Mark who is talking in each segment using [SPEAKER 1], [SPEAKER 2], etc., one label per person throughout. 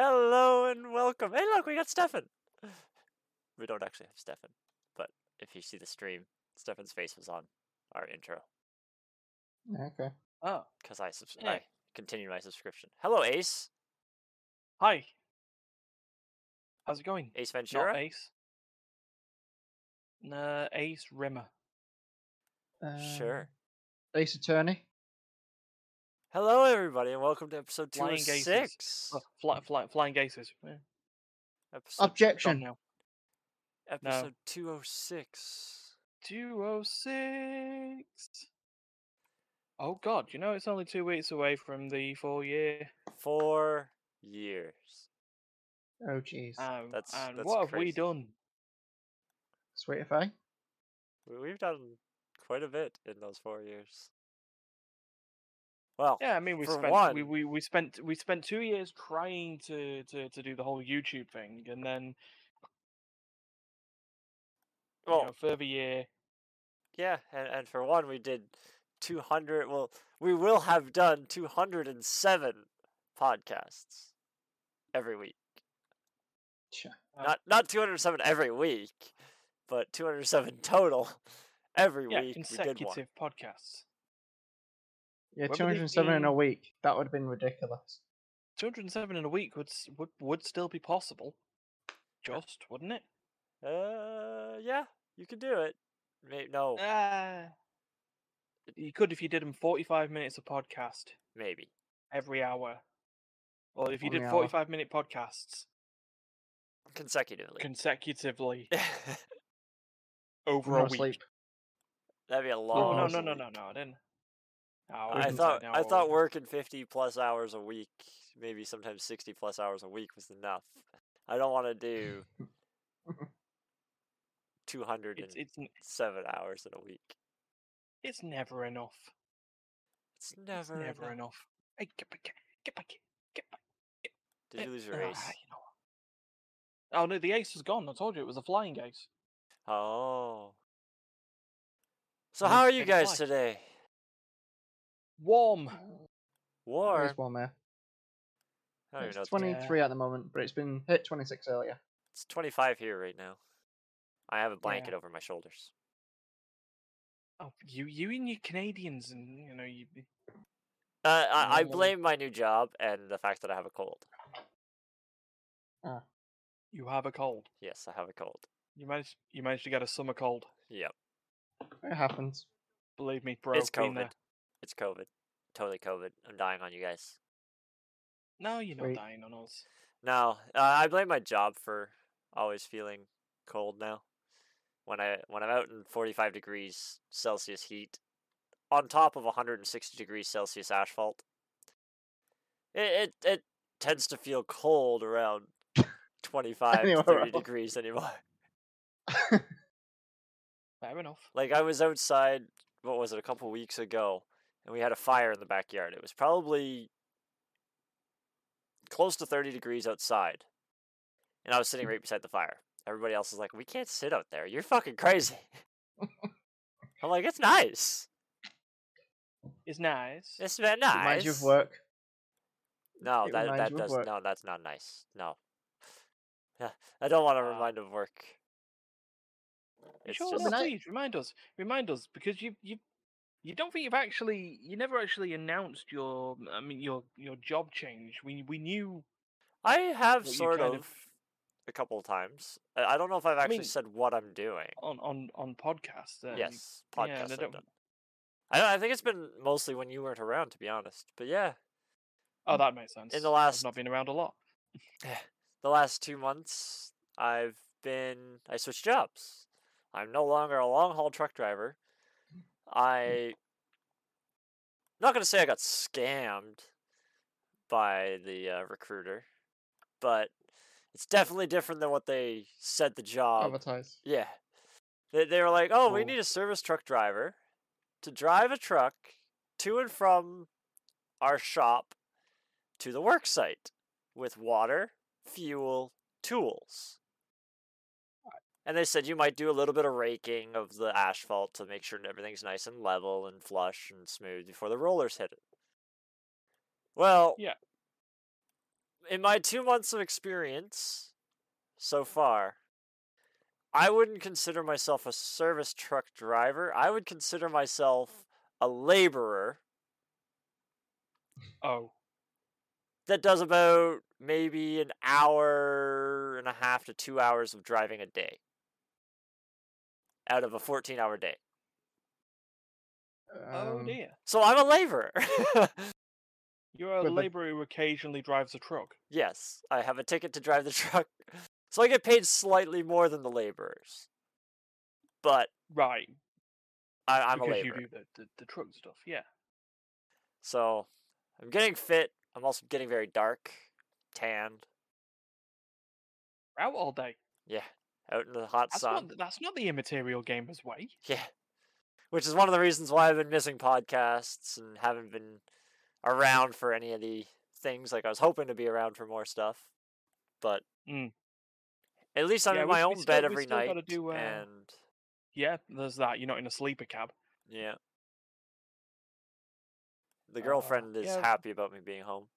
[SPEAKER 1] Hello and welcome. Hey, look, we got Stefan. We don't actually have Stefan, but if you see the stream, Stefan's face was on our intro
[SPEAKER 2] Okay.
[SPEAKER 3] Oh,
[SPEAKER 1] because I subs-
[SPEAKER 3] Yeah.
[SPEAKER 1] I continued my subscription. Hello, Ace.
[SPEAKER 3] hi. How's it going?
[SPEAKER 1] Ace
[SPEAKER 3] Not Ace. Nah, Ace Rimmer.
[SPEAKER 1] Sure.
[SPEAKER 2] Um, Ace Attorney.
[SPEAKER 1] Hello, everybody, and welcome to episode two
[SPEAKER 3] Flying
[SPEAKER 1] of six.
[SPEAKER 3] Oh, fly, fly, flying. Yeah,
[SPEAKER 1] Episode
[SPEAKER 2] Objection.
[SPEAKER 3] now.
[SPEAKER 1] episode two oh six.
[SPEAKER 3] 206. Oh god, you know it's only two weeks away from the four year.
[SPEAKER 1] Four years.
[SPEAKER 2] Oh, jeez.
[SPEAKER 3] Um,
[SPEAKER 1] That's-
[SPEAKER 3] and
[SPEAKER 1] that's
[SPEAKER 3] what have we done?
[SPEAKER 2] Sweet if I.
[SPEAKER 1] We've done quite a bit in those four years. Well,
[SPEAKER 3] Yeah, I mean we spent we,
[SPEAKER 1] one-
[SPEAKER 3] we, we spent we spent two years trying to, to, to do the whole YouTube thing, and then you
[SPEAKER 1] well,
[SPEAKER 3] know, further year.
[SPEAKER 1] Yeah, and, and for one, we did 200. Well, we will have done 207 podcasts every week.
[SPEAKER 2] Sure.
[SPEAKER 1] Not not 207 every week, but 207 total every
[SPEAKER 3] yeah,
[SPEAKER 1] week. We did one.
[SPEAKER 3] consecutive podcasts.
[SPEAKER 2] Yeah, 207 in a week. That would have been ridiculous.
[SPEAKER 3] 207 in a week would would would still be possible. Just, wouldn't it?
[SPEAKER 1] Uh, yeah, you could do it. Maybe no,
[SPEAKER 3] Uh, you could if you did them 45 minutes of podcast
[SPEAKER 1] maybe.
[SPEAKER 3] every hour. Or if you
[SPEAKER 2] On the
[SPEAKER 3] did
[SPEAKER 2] hour.
[SPEAKER 3] 45 minute podcasts
[SPEAKER 1] Consecutively.
[SPEAKER 3] consecutively over
[SPEAKER 2] No
[SPEAKER 3] a week.
[SPEAKER 2] sleep.
[SPEAKER 1] That'd be a
[SPEAKER 3] No,
[SPEAKER 1] long.
[SPEAKER 3] no,
[SPEAKER 2] Lots
[SPEAKER 3] no, no, no, no, I didn't.
[SPEAKER 1] I thought I thought working 50 plus hours a week, maybe sometimes 60 plus hours a week was enough. I don't want to do 207
[SPEAKER 3] It's it's
[SPEAKER 1] hours in a week.
[SPEAKER 3] it's never enough.
[SPEAKER 1] It's
[SPEAKER 3] It's
[SPEAKER 1] never,
[SPEAKER 3] never
[SPEAKER 1] enough.
[SPEAKER 3] enough. Hey, get back, get back, get back.
[SPEAKER 1] Did you lose your
[SPEAKER 3] Ah,
[SPEAKER 1] ace?
[SPEAKER 3] you know. Oh no, the ace was gone. I told you it was a flying ace.
[SPEAKER 1] Oh. So how are you guys today?
[SPEAKER 3] Warm.
[SPEAKER 1] War?
[SPEAKER 2] There's one there.
[SPEAKER 1] I don't even know.
[SPEAKER 2] It's
[SPEAKER 1] what-
[SPEAKER 2] 23 at the moment, but it's been hit 26 earlier.
[SPEAKER 1] It's 25 here right now. I have a blanket
[SPEAKER 3] Yeah.
[SPEAKER 1] over my shoulders.
[SPEAKER 3] Oh, you, you and your Canadians, and you know you.
[SPEAKER 1] Uh, I, I blame my new job and the fact that I have a cold.
[SPEAKER 3] You have a cold.
[SPEAKER 1] Yes, I have a cold.
[SPEAKER 3] You managed. You managed to get a summer cold.
[SPEAKER 1] Yep.
[SPEAKER 2] It happens.
[SPEAKER 3] Believe me, bro.
[SPEAKER 1] it's COVID.
[SPEAKER 3] there.
[SPEAKER 1] It's COVID. Totally COVID. I'm dying on you guys.
[SPEAKER 3] No, you're not dying on us.
[SPEAKER 1] No, uh, I blame my job for always feeling cold now. When I when I'm out in 45 degrees Celsius heat, on top of 160 degrees Celsius asphalt, it it, it tends to feel cold around 25 to 30
[SPEAKER 2] else.
[SPEAKER 1] degrees anymore.
[SPEAKER 3] Fair enough.
[SPEAKER 1] Like I was outside, what was it, a couple weeks ago, and we had a fire in the backyard. It was probably close to 30 degrees outside. And I was sitting mm. right beside the fire. Everybody else is like, "We can't sit out there. You're fucking crazy." I'm like, "It's nice.
[SPEAKER 3] It's nice.
[SPEAKER 1] It's very
[SPEAKER 2] It
[SPEAKER 1] nice."
[SPEAKER 2] Reminds you of work.
[SPEAKER 1] No,
[SPEAKER 2] It
[SPEAKER 1] that that does
[SPEAKER 2] work.
[SPEAKER 1] no, that's not nice. No. Yeah, I don't want to remind of work. It's
[SPEAKER 3] sure,
[SPEAKER 1] just
[SPEAKER 3] no,
[SPEAKER 2] But I-
[SPEAKER 3] please remind us. Remind us because you you you don't think you've actually you never actually announced your I mean your your job change. We we knew
[SPEAKER 1] I have sort of,
[SPEAKER 3] of-
[SPEAKER 1] a couple of times. I I don't know if I've actually
[SPEAKER 3] mean-
[SPEAKER 1] said what I'm doing.
[SPEAKER 3] on on on podcasts. uh,
[SPEAKER 1] yes,
[SPEAKER 3] yeah,
[SPEAKER 1] podcast.
[SPEAKER 3] and I
[SPEAKER 1] I've
[SPEAKER 3] don't-
[SPEAKER 1] I I think it's been mostly when you weren't around, to be honest. But yeah,
[SPEAKER 3] Oh, that makes sense.
[SPEAKER 1] In the
[SPEAKER 3] I've
[SPEAKER 1] last-
[SPEAKER 3] not been around a lot.
[SPEAKER 1] the last two months I've been I switched jobs. I'm no longer a long haul truck driver. I not gonna say I got scammed by the uh, recruiter, but it's definitely different than what they said the job
[SPEAKER 2] Advertise.
[SPEAKER 1] Yeah. They, they were like, oh, we need a service truck driver to drive a truck to and from our shop to the work site with water, fuel, tools. And they said you might do a little bit of raking of the asphalt to make sure everything's nice and level and flush and smooth before the rollers hit it. Well,
[SPEAKER 3] Yeah.
[SPEAKER 1] in my two months of experience so far, I wouldn't consider myself a service truck driver. I would consider myself a laborer
[SPEAKER 3] Oh,
[SPEAKER 1] that does about maybe an hour and a half to two hours of driving a day out of a 14 hour day.
[SPEAKER 3] oh
[SPEAKER 2] Um,
[SPEAKER 3] dear.
[SPEAKER 1] So I'm a laborer.
[SPEAKER 3] You're a
[SPEAKER 2] with the-
[SPEAKER 3] labourer who occasionally drives a truck.
[SPEAKER 1] yes, I have a ticket to drive the truck. So I get paid slightly more than the laborers. But
[SPEAKER 3] Right.
[SPEAKER 1] I, I'm a
[SPEAKER 3] because you
[SPEAKER 1] laborer.
[SPEAKER 3] do the, the, the truck stuff, yeah.
[SPEAKER 1] So I'm getting fit. I'm also getting very dark, tanned.
[SPEAKER 3] We're out all day.
[SPEAKER 1] Yeah, out in the hot
[SPEAKER 3] That's
[SPEAKER 1] sun.
[SPEAKER 3] not that's not the immaterial gamer's way.
[SPEAKER 1] Yeah. Which is one of the reasons why I've been missing podcasts and haven't been around for any of the things. Like I was hoping to be around for more stuff. But
[SPEAKER 3] Mm.
[SPEAKER 1] at least I'm
[SPEAKER 3] Yeah,
[SPEAKER 1] in my own
[SPEAKER 3] still-
[SPEAKER 1] bed every night.
[SPEAKER 3] do, uh,
[SPEAKER 1] And
[SPEAKER 3] Yeah, there's that. You're not in a sleeper cab.
[SPEAKER 1] yeah. The
[SPEAKER 3] Uh,
[SPEAKER 1] girlfriend is
[SPEAKER 3] yeah.
[SPEAKER 1] happy about me being home.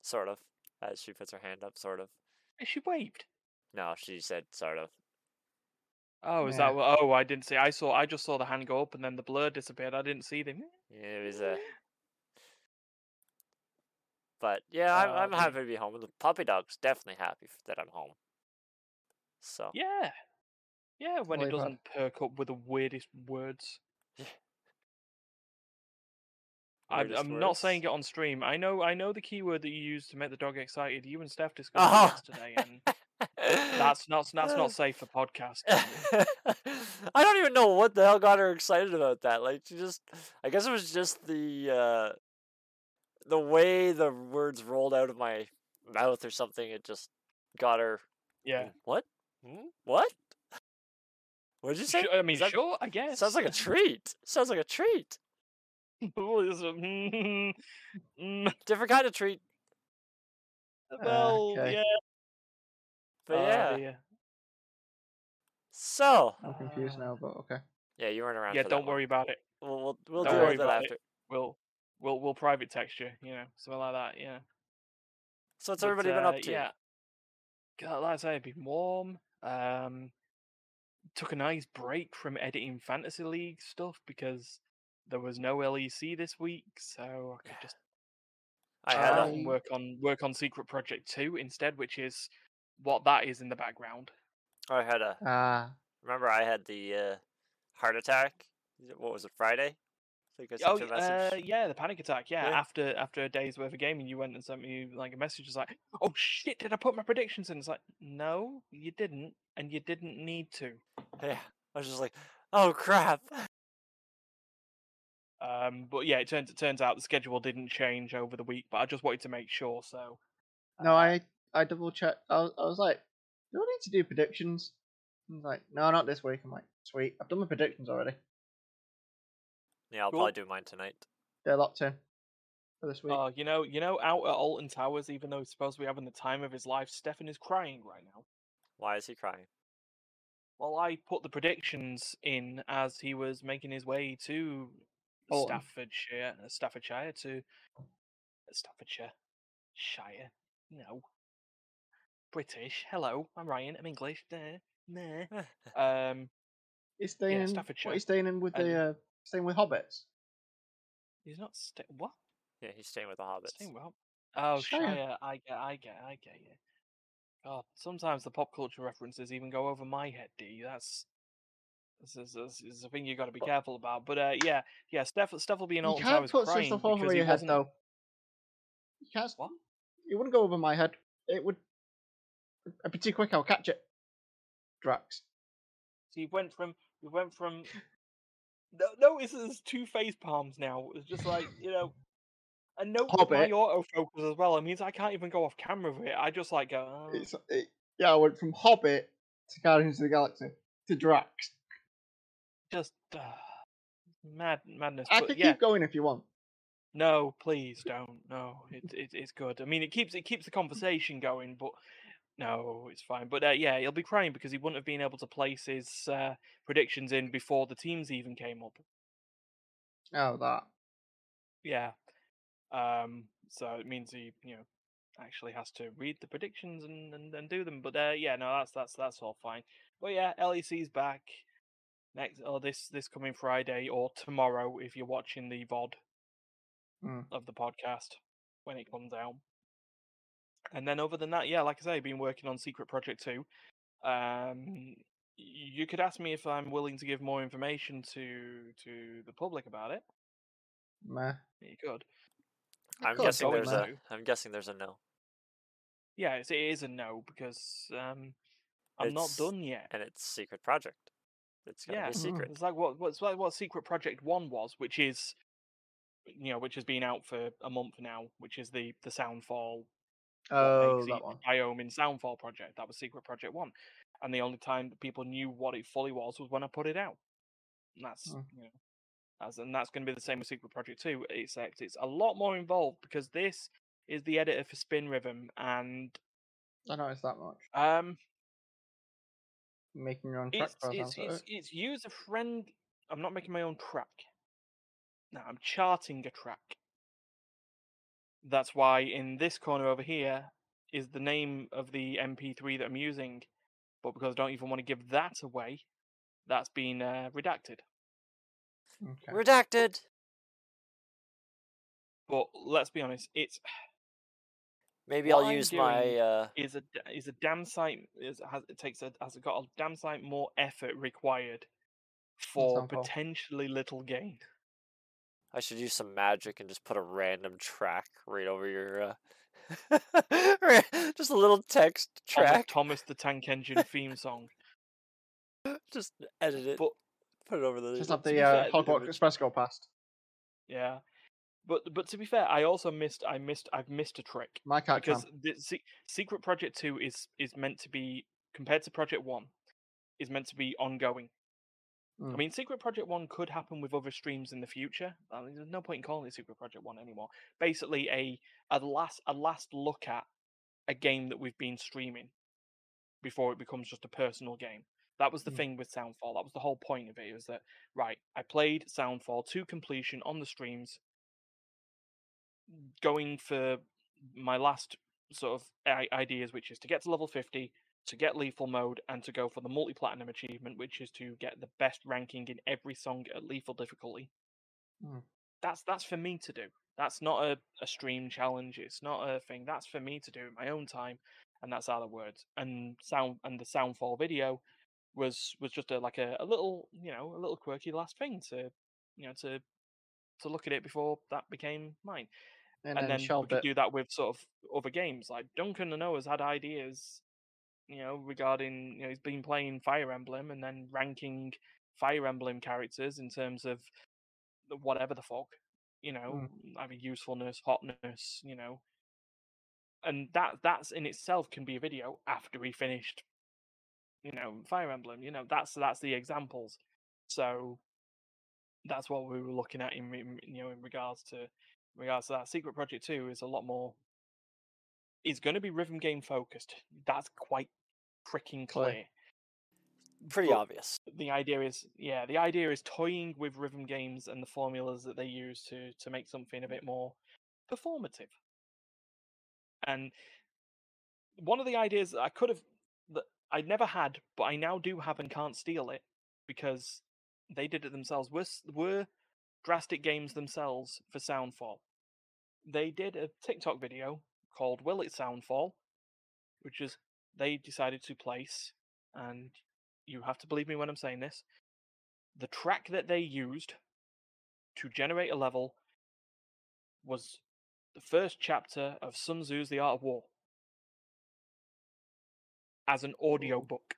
[SPEAKER 1] Sort of. As she puts her hand up, sort of.
[SPEAKER 3] She waved?
[SPEAKER 1] No, she said sort of.
[SPEAKER 3] Oh, is that what? Oh, I didn't see. I saw. I just saw the hand go up and then the blur disappeared. I didn't see them.
[SPEAKER 1] Yeah, it was a. But yeah, I'm, I'm
[SPEAKER 3] Um,
[SPEAKER 1] happy to be home, the puppy dog's definitely happy that I'm home. So
[SPEAKER 3] Yeah, yeah. When it
[SPEAKER 2] Well, you've had-
[SPEAKER 3] doesn't perk up with the weirdest words. I'm, I'm not saying it on stream. I know. I know the keyword that you used to make the dog excited. You and Steph discussed
[SPEAKER 1] Oh.
[SPEAKER 3] it yesterday, and that's not that's not safe for podcast.
[SPEAKER 1] I don't even know what the hell got her excited about that. Like she just, I guess it was just the uh, the way the words rolled out of my mouth or something. It just got her.
[SPEAKER 3] Yeah.
[SPEAKER 1] What? Hmm? What? What did you say?
[SPEAKER 3] Sure- I mean,
[SPEAKER 1] that-
[SPEAKER 3] sure. I guess.
[SPEAKER 1] Sounds like a treat. Sounds like a treat.
[SPEAKER 3] A- mm, mm,
[SPEAKER 1] Different kind of treat.
[SPEAKER 3] well,
[SPEAKER 2] okay.
[SPEAKER 3] yeah.
[SPEAKER 1] But
[SPEAKER 3] oh,
[SPEAKER 1] yeah.
[SPEAKER 3] dear.
[SPEAKER 1] So
[SPEAKER 2] I'm confused
[SPEAKER 3] Uh,
[SPEAKER 2] now, but okay.
[SPEAKER 1] yeah, you weren't around.
[SPEAKER 3] Yeah, don't
[SPEAKER 1] one.
[SPEAKER 3] worry about it.
[SPEAKER 1] We'll we'll, we'll
[SPEAKER 3] Don't worry about it.
[SPEAKER 1] after.
[SPEAKER 3] We'll we'll we'll private text you, you know, something like that. Yeah.
[SPEAKER 1] So what's
[SPEAKER 3] But,
[SPEAKER 1] everybody been
[SPEAKER 3] uh,
[SPEAKER 1] up to?
[SPEAKER 3] Yeah. God, like I say, it's been warm. Um, took a nice break from editing fantasy league stuff because there was no LEC this week, so I could just
[SPEAKER 1] I had a,
[SPEAKER 3] and work on work on Secret Project Two instead, which is what that is in the background.
[SPEAKER 1] I had a.
[SPEAKER 2] Ah,
[SPEAKER 1] Remember, I had the uh, heart attack. What was it? Friday. I think I
[SPEAKER 3] Oh
[SPEAKER 1] sent you a
[SPEAKER 3] y- uh, yeah, the panic attack. Yeah,
[SPEAKER 1] Yeah.
[SPEAKER 3] after after a day's worth of gaming, you went and sent me like a message. It's like, oh shit, did I put my predictions in? It's like, no, you didn't, and you didn't need to.
[SPEAKER 1] Yeah, I was just like, oh crap.
[SPEAKER 3] Um, but yeah, it turns it turns out the schedule didn't change over the week, but I just wanted to make sure. So
[SPEAKER 2] no,
[SPEAKER 3] uh,
[SPEAKER 2] I I double checked. I was, I was like, do I need to do predictions? He's like, no, not this week. I'm like, sweet. I've done my predictions already.
[SPEAKER 1] Yeah, I'll
[SPEAKER 3] Cool.
[SPEAKER 1] probably do mine tonight.
[SPEAKER 2] They're locked in for this week.
[SPEAKER 3] uh, you know, you know, out at Alton Towers, even though he's supposed to be having the time of his life, Stefan is crying right now.
[SPEAKER 1] Why is he crying?
[SPEAKER 3] Well, I put the predictions in as he was making his way to
[SPEAKER 2] Alton.
[SPEAKER 3] Staffordshire, uh, Staffordshire to Staffordshire, Shire. No, British. Hello, I'm Ryan. I'm English. There, there. Um,
[SPEAKER 2] He's staying in.
[SPEAKER 3] Staffordshire.
[SPEAKER 2] What, he's staying in with
[SPEAKER 3] And-
[SPEAKER 2] the uh, staying with hobbits.
[SPEAKER 3] he's not sta- what?
[SPEAKER 1] yeah, he's staying with the hobbits.
[SPEAKER 3] Staying well. Oh,
[SPEAKER 2] Shire.
[SPEAKER 3] Shire. I get, I get, I get you. God, sometimes the pop culture references even go over my head. D. That's this is, this is a thing you got to be careful about. But uh, yeah, yeah, Steph, Steph will be in
[SPEAKER 2] You
[SPEAKER 3] Alton
[SPEAKER 2] can't put
[SPEAKER 3] crying
[SPEAKER 2] stuff over
[SPEAKER 3] because he
[SPEAKER 2] head though. You can't.
[SPEAKER 3] What?
[SPEAKER 2] It wouldn't go over my head. It would. Be too quick. I'll catch it. Drax.
[SPEAKER 3] So you went from you went from. No, notice there's two face palms now. It's just like you know. And note with my
[SPEAKER 2] Hobbit.
[SPEAKER 3] autofocus as well. It means I can't even go off camera with it. I just like go. "Oh."
[SPEAKER 2] It's it, yeah. I went from Hobbit to Guardians of the Galaxy to Drax.
[SPEAKER 3] just uh, mad madness.
[SPEAKER 2] I
[SPEAKER 3] but
[SPEAKER 2] could
[SPEAKER 3] yeah,
[SPEAKER 2] keep going if you want.
[SPEAKER 3] no, please don't. No, it, it it's good. I mean, it keeps it keeps the conversation going, but no, it's fine. But uh, yeah, he'll be crying because he wouldn't have been able to place his uh, predictions in before the teams even came up.
[SPEAKER 2] Oh, that.
[SPEAKER 3] Yeah. Um. So it means he, you know, actually has to read the predictions and and, and do them. But uh, yeah, no, that's that's that's all fine. But yeah, LEC's back next or this this coming Friday or tomorrow if you're watching the VOD
[SPEAKER 2] Mm.
[SPEAKER 3] of the podcast when it comes out. And then other than that, yeah, like I say, been working on Secret Project 2. Um you could ask me if I'm willing to give more information to to the public about it.
[SPEAKER 2] Meh.
[SPEAKER 3] You could.
[SPEAKER 1] I'm guessing there's a. I'm guessing there's a no,
[SPEAKER 3] Yeah, it's, it is a no because um I'm not done yet.
[SPEAKER 1] and it's secret project. It's gonna
[SPEAKER 3] Yeah,
[SPEAKER 1] be a secret.
[SPEAKER 3] It's like what what's like what Secret Project One was, which is you know, which has been out for a month now, which is the the Soundfall
[SPEAKER 2] Oh, that one.
[SPEAKER 3] biome in Soundfall project. That was Secret Project One, and the only time that people knew what it fully was was when I put it out. And that's
[SPEAKER 2] Hmm.
[SPEAKER 3] you know, that's and that's going to be the same with Secret Project Two, except it's a lot more involved because this is the editor for Spin Rhythm, and
[SPEAKER 2] I noticed that much.
[SPEAKER 3] um,
[SPEAKER 2] Making your own track
[SPEAKER 3] it's it's it's,
[SPEAKER 2] it.
[SPEAKER 3] it's user friend. I'm not making my own track. No, I'm charting a track. That's why in this corner over here is the name of the MP3 that I'm using, but because I don't even want to give that away, that's been uh, redacted.
[SPEAKER 2] Okay.
[SPEAKER 1] Redacted.
[SPEAKER 3] But let's be honest, it's
[SPEAKER 1] Maybe
[SPEAKER 3] What
[SPEAKER 1] I'll
[SPEAKER 3] I'm
[SPEAKER 1] use my. Uh,
[SPEAKER 3] is a is a damn sight is has it takes a has it got a damn sight more effort required for potentially little gain.
[SPEAKER 1] I should use some magic and just put a random track right over your. Uh, just a little text
[SPEAKER 3] On the
[SPEAKER 1] track.
[SPEAKER 3] Thomas the Tank Engine theme song.
[SPEAKER 1] Just edit it.
[SPEAKER 3] But
[SPEAKER 1] put it over the.
[SPEAKER 2] Just have the uh, Hogwarts. Express go past.
[SPEAKER 3] Yeah, but but to be fair, I also missed I missed I've missed a trick
[SPEAKER 2] My cat
[SPEAKER 3] because the Se- Secret Project Two is is meant to be compared to Project One, is meant to be ongoing. I
[SPEAKER 2] Mm.
[SPEAKER 3] mean, Secret Project One could happen with other streams in the future. I mean, there's no point in calling it Secret Project One anymore. Basically, a a last a last look at a game that we've been streaming before it becomes just a personal game. That was the
[SPEAKER 2] Mm.
[SPEAKER 3] thing with Soundfall. That was the whole point of it. Was that right? I played Soundfall to completion on the streams, going for my last sort of ideas, which is to get to level fifty, to get lethal mode, and to go for the multi platinum achievement, which is to get the best ranking in every song at lethal difficulty.
[SPEAKER 2] Mm.
[SPEAKER 3] That's that's for me to do. That's not a, a stream challenge. It's not a thing. That's for me to do in my own time, and that's how that works. And sound and the Soundfall video was was just a like a, a little you know a little quirky last thing to you know to to look at it before that became mine
[SPEAKER 2] And,
[SPEAKER 3] and
[SPEAKER 2] then
[SPEAKER 3] then we could do that with sort of other games. Like Duncan, and know, has had ideas, you know, regarding you know he's been playing Fire Emblem and then ranking Fire Emblem characters in terms of whatever the fuck, you know, hmm. mm, either usefulness, hotness, you know, and that that's in itself can be a video after he finished, you know, Fire Emblem. You know, that's that's the examples. So that's what we were looking at in, in you know in regards to in regards to that. Secret Project Two is a lot more. Is going to be rhythm game focused. That's quite
[SPEAKER 2] Clear.
[SPEAKER 3] clear.
[SPEAKER 1] Pretty
[SPEAKER 3] but-
[SPEAKER 1] obvious.
[SPEAKER 3] The idea is, yeah, the idea is toying with rhythm games and the formulas that they use to to make something a bit more performative. And one of the ideas that I could have that I never had, but I now do have and can't steal it because they did it themselves. Were were drastic games themselves for Soundfall. They did a TikTok video called "Will It Soundfall," which is they decided to place, and you have to believe me when I'm saying this. The track that they used to generate a level was the first chapter of Sun Tzu's The Art of War as an audio book.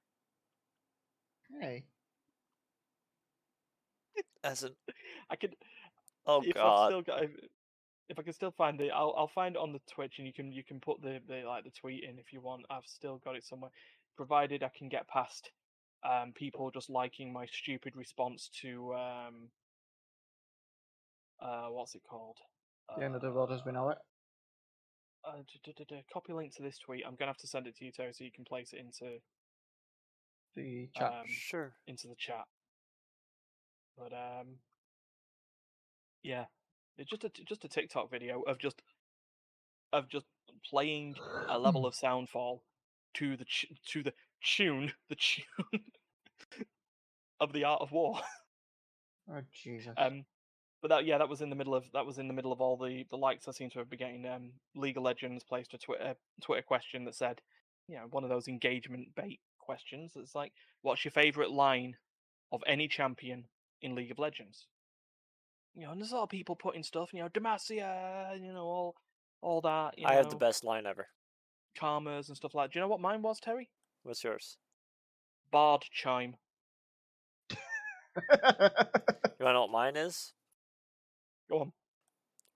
[SPEAKER 2] Hey.
[SPEAKER 1] As an.
[SPEAKER 3] I could
[SPEAKER 1] Oh
[SPEAKER 3] if I've
[SPEAKER 1] god.
[SPEAKER 3] still got if, if I can still find it, I'll I'll find it on the Twitch and you can you can put the, the like the tweet in if you want. I've still got it somewhere. Provided I can get past um people just liking my stupid response to um uh what's it called?
[SPEAKER 2] The end of the world as we know it.
[SPEAKER 3] uh, copy link to this tweet. I'm gonna have to send it to you, Terry, so you can place it into
[SPEAKER 2] The chat.
[SPEAKER 3] um,
[SPEAKER 1] Sure.
[SPEAKER 3] into the chat. But um, yeah, it's just a just a TikTok video of just of just playing a level of soundfall to the ch- to the tune the tune of the Art of War.
[SPEAKER 2] Oh Jesus.
[SPEAKER 3] Um, but that yeah, that was in the middle of that was in the middle of all the the likes I seem to have been getting. Um, League of Legends placed a Twitter Twitter question that said, you know, one of those engagement bait questions. It's like, what's your favorite line of any champion in League of Legends? You know, and there's a lot of people putting stuff, you know, Demacia, you know, all all that. You
[SPEAKER 1] I have the best line ever.
[SPEAKER 3] Karmas and stuff like. Do you know what mine was, Terry?
[SPEAKER 1] What's yours?
[SPEAKER 3] Bard chime.
[SPEAKER 1] You wanna know what mine is?
[SPEAKER 3] Go on.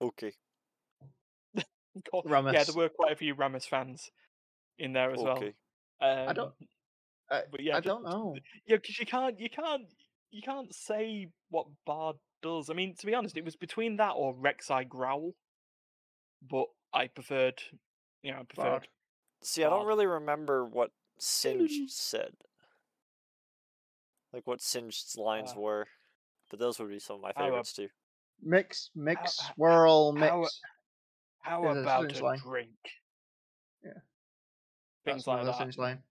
[SPEAKER 1] Okay.
[SPEAKER 3] Go on. Yeah, there were quite a few Rammus fans in there as
[SPEAKER 1] Okay.
[SPEAKER 3] well. Um,
[SPEAKER 2] I don't. I,
[SPEAKER 3] But yeah,
[SPEAKER 2] I
[SPEAKER 3] but-
[SPEAKER 2] don't know.
[SPEAKER 3] Yeah, because you can't, you can't, you can't say what Bard does. I mean, to be honest, it was between that or Rek'Sai Growl, but I preferred, you know, I preferred.
[SPEAKER 2] Bard.
[SPEAKER 1] See, I don't really remember what
[SPEAKER 3] Mm.
[SPEAKER 1] Singed said. Like what Singed's lines
[SPEAKER 3] Uh,
[SPEAKER 1] were. But those would be some of my favorites too.
[SPEAKER 2] Mix, mix,
[SPEAKER 3] h-
[SPEAKER 2] swirl, mix.
[SPEAKER 3] how How
[SPEAKER 2] Yeah,
[SPEAKER 3] about a
[SPEAKER 2] line.
[SPEAKER 3] drink?
[SPEAKER 2] Yeah.
[SPEAKER 3] Things
[SPEAKER 2] That's
[SPEAKER 3] like that.
[SPEAKER 2] Singe line.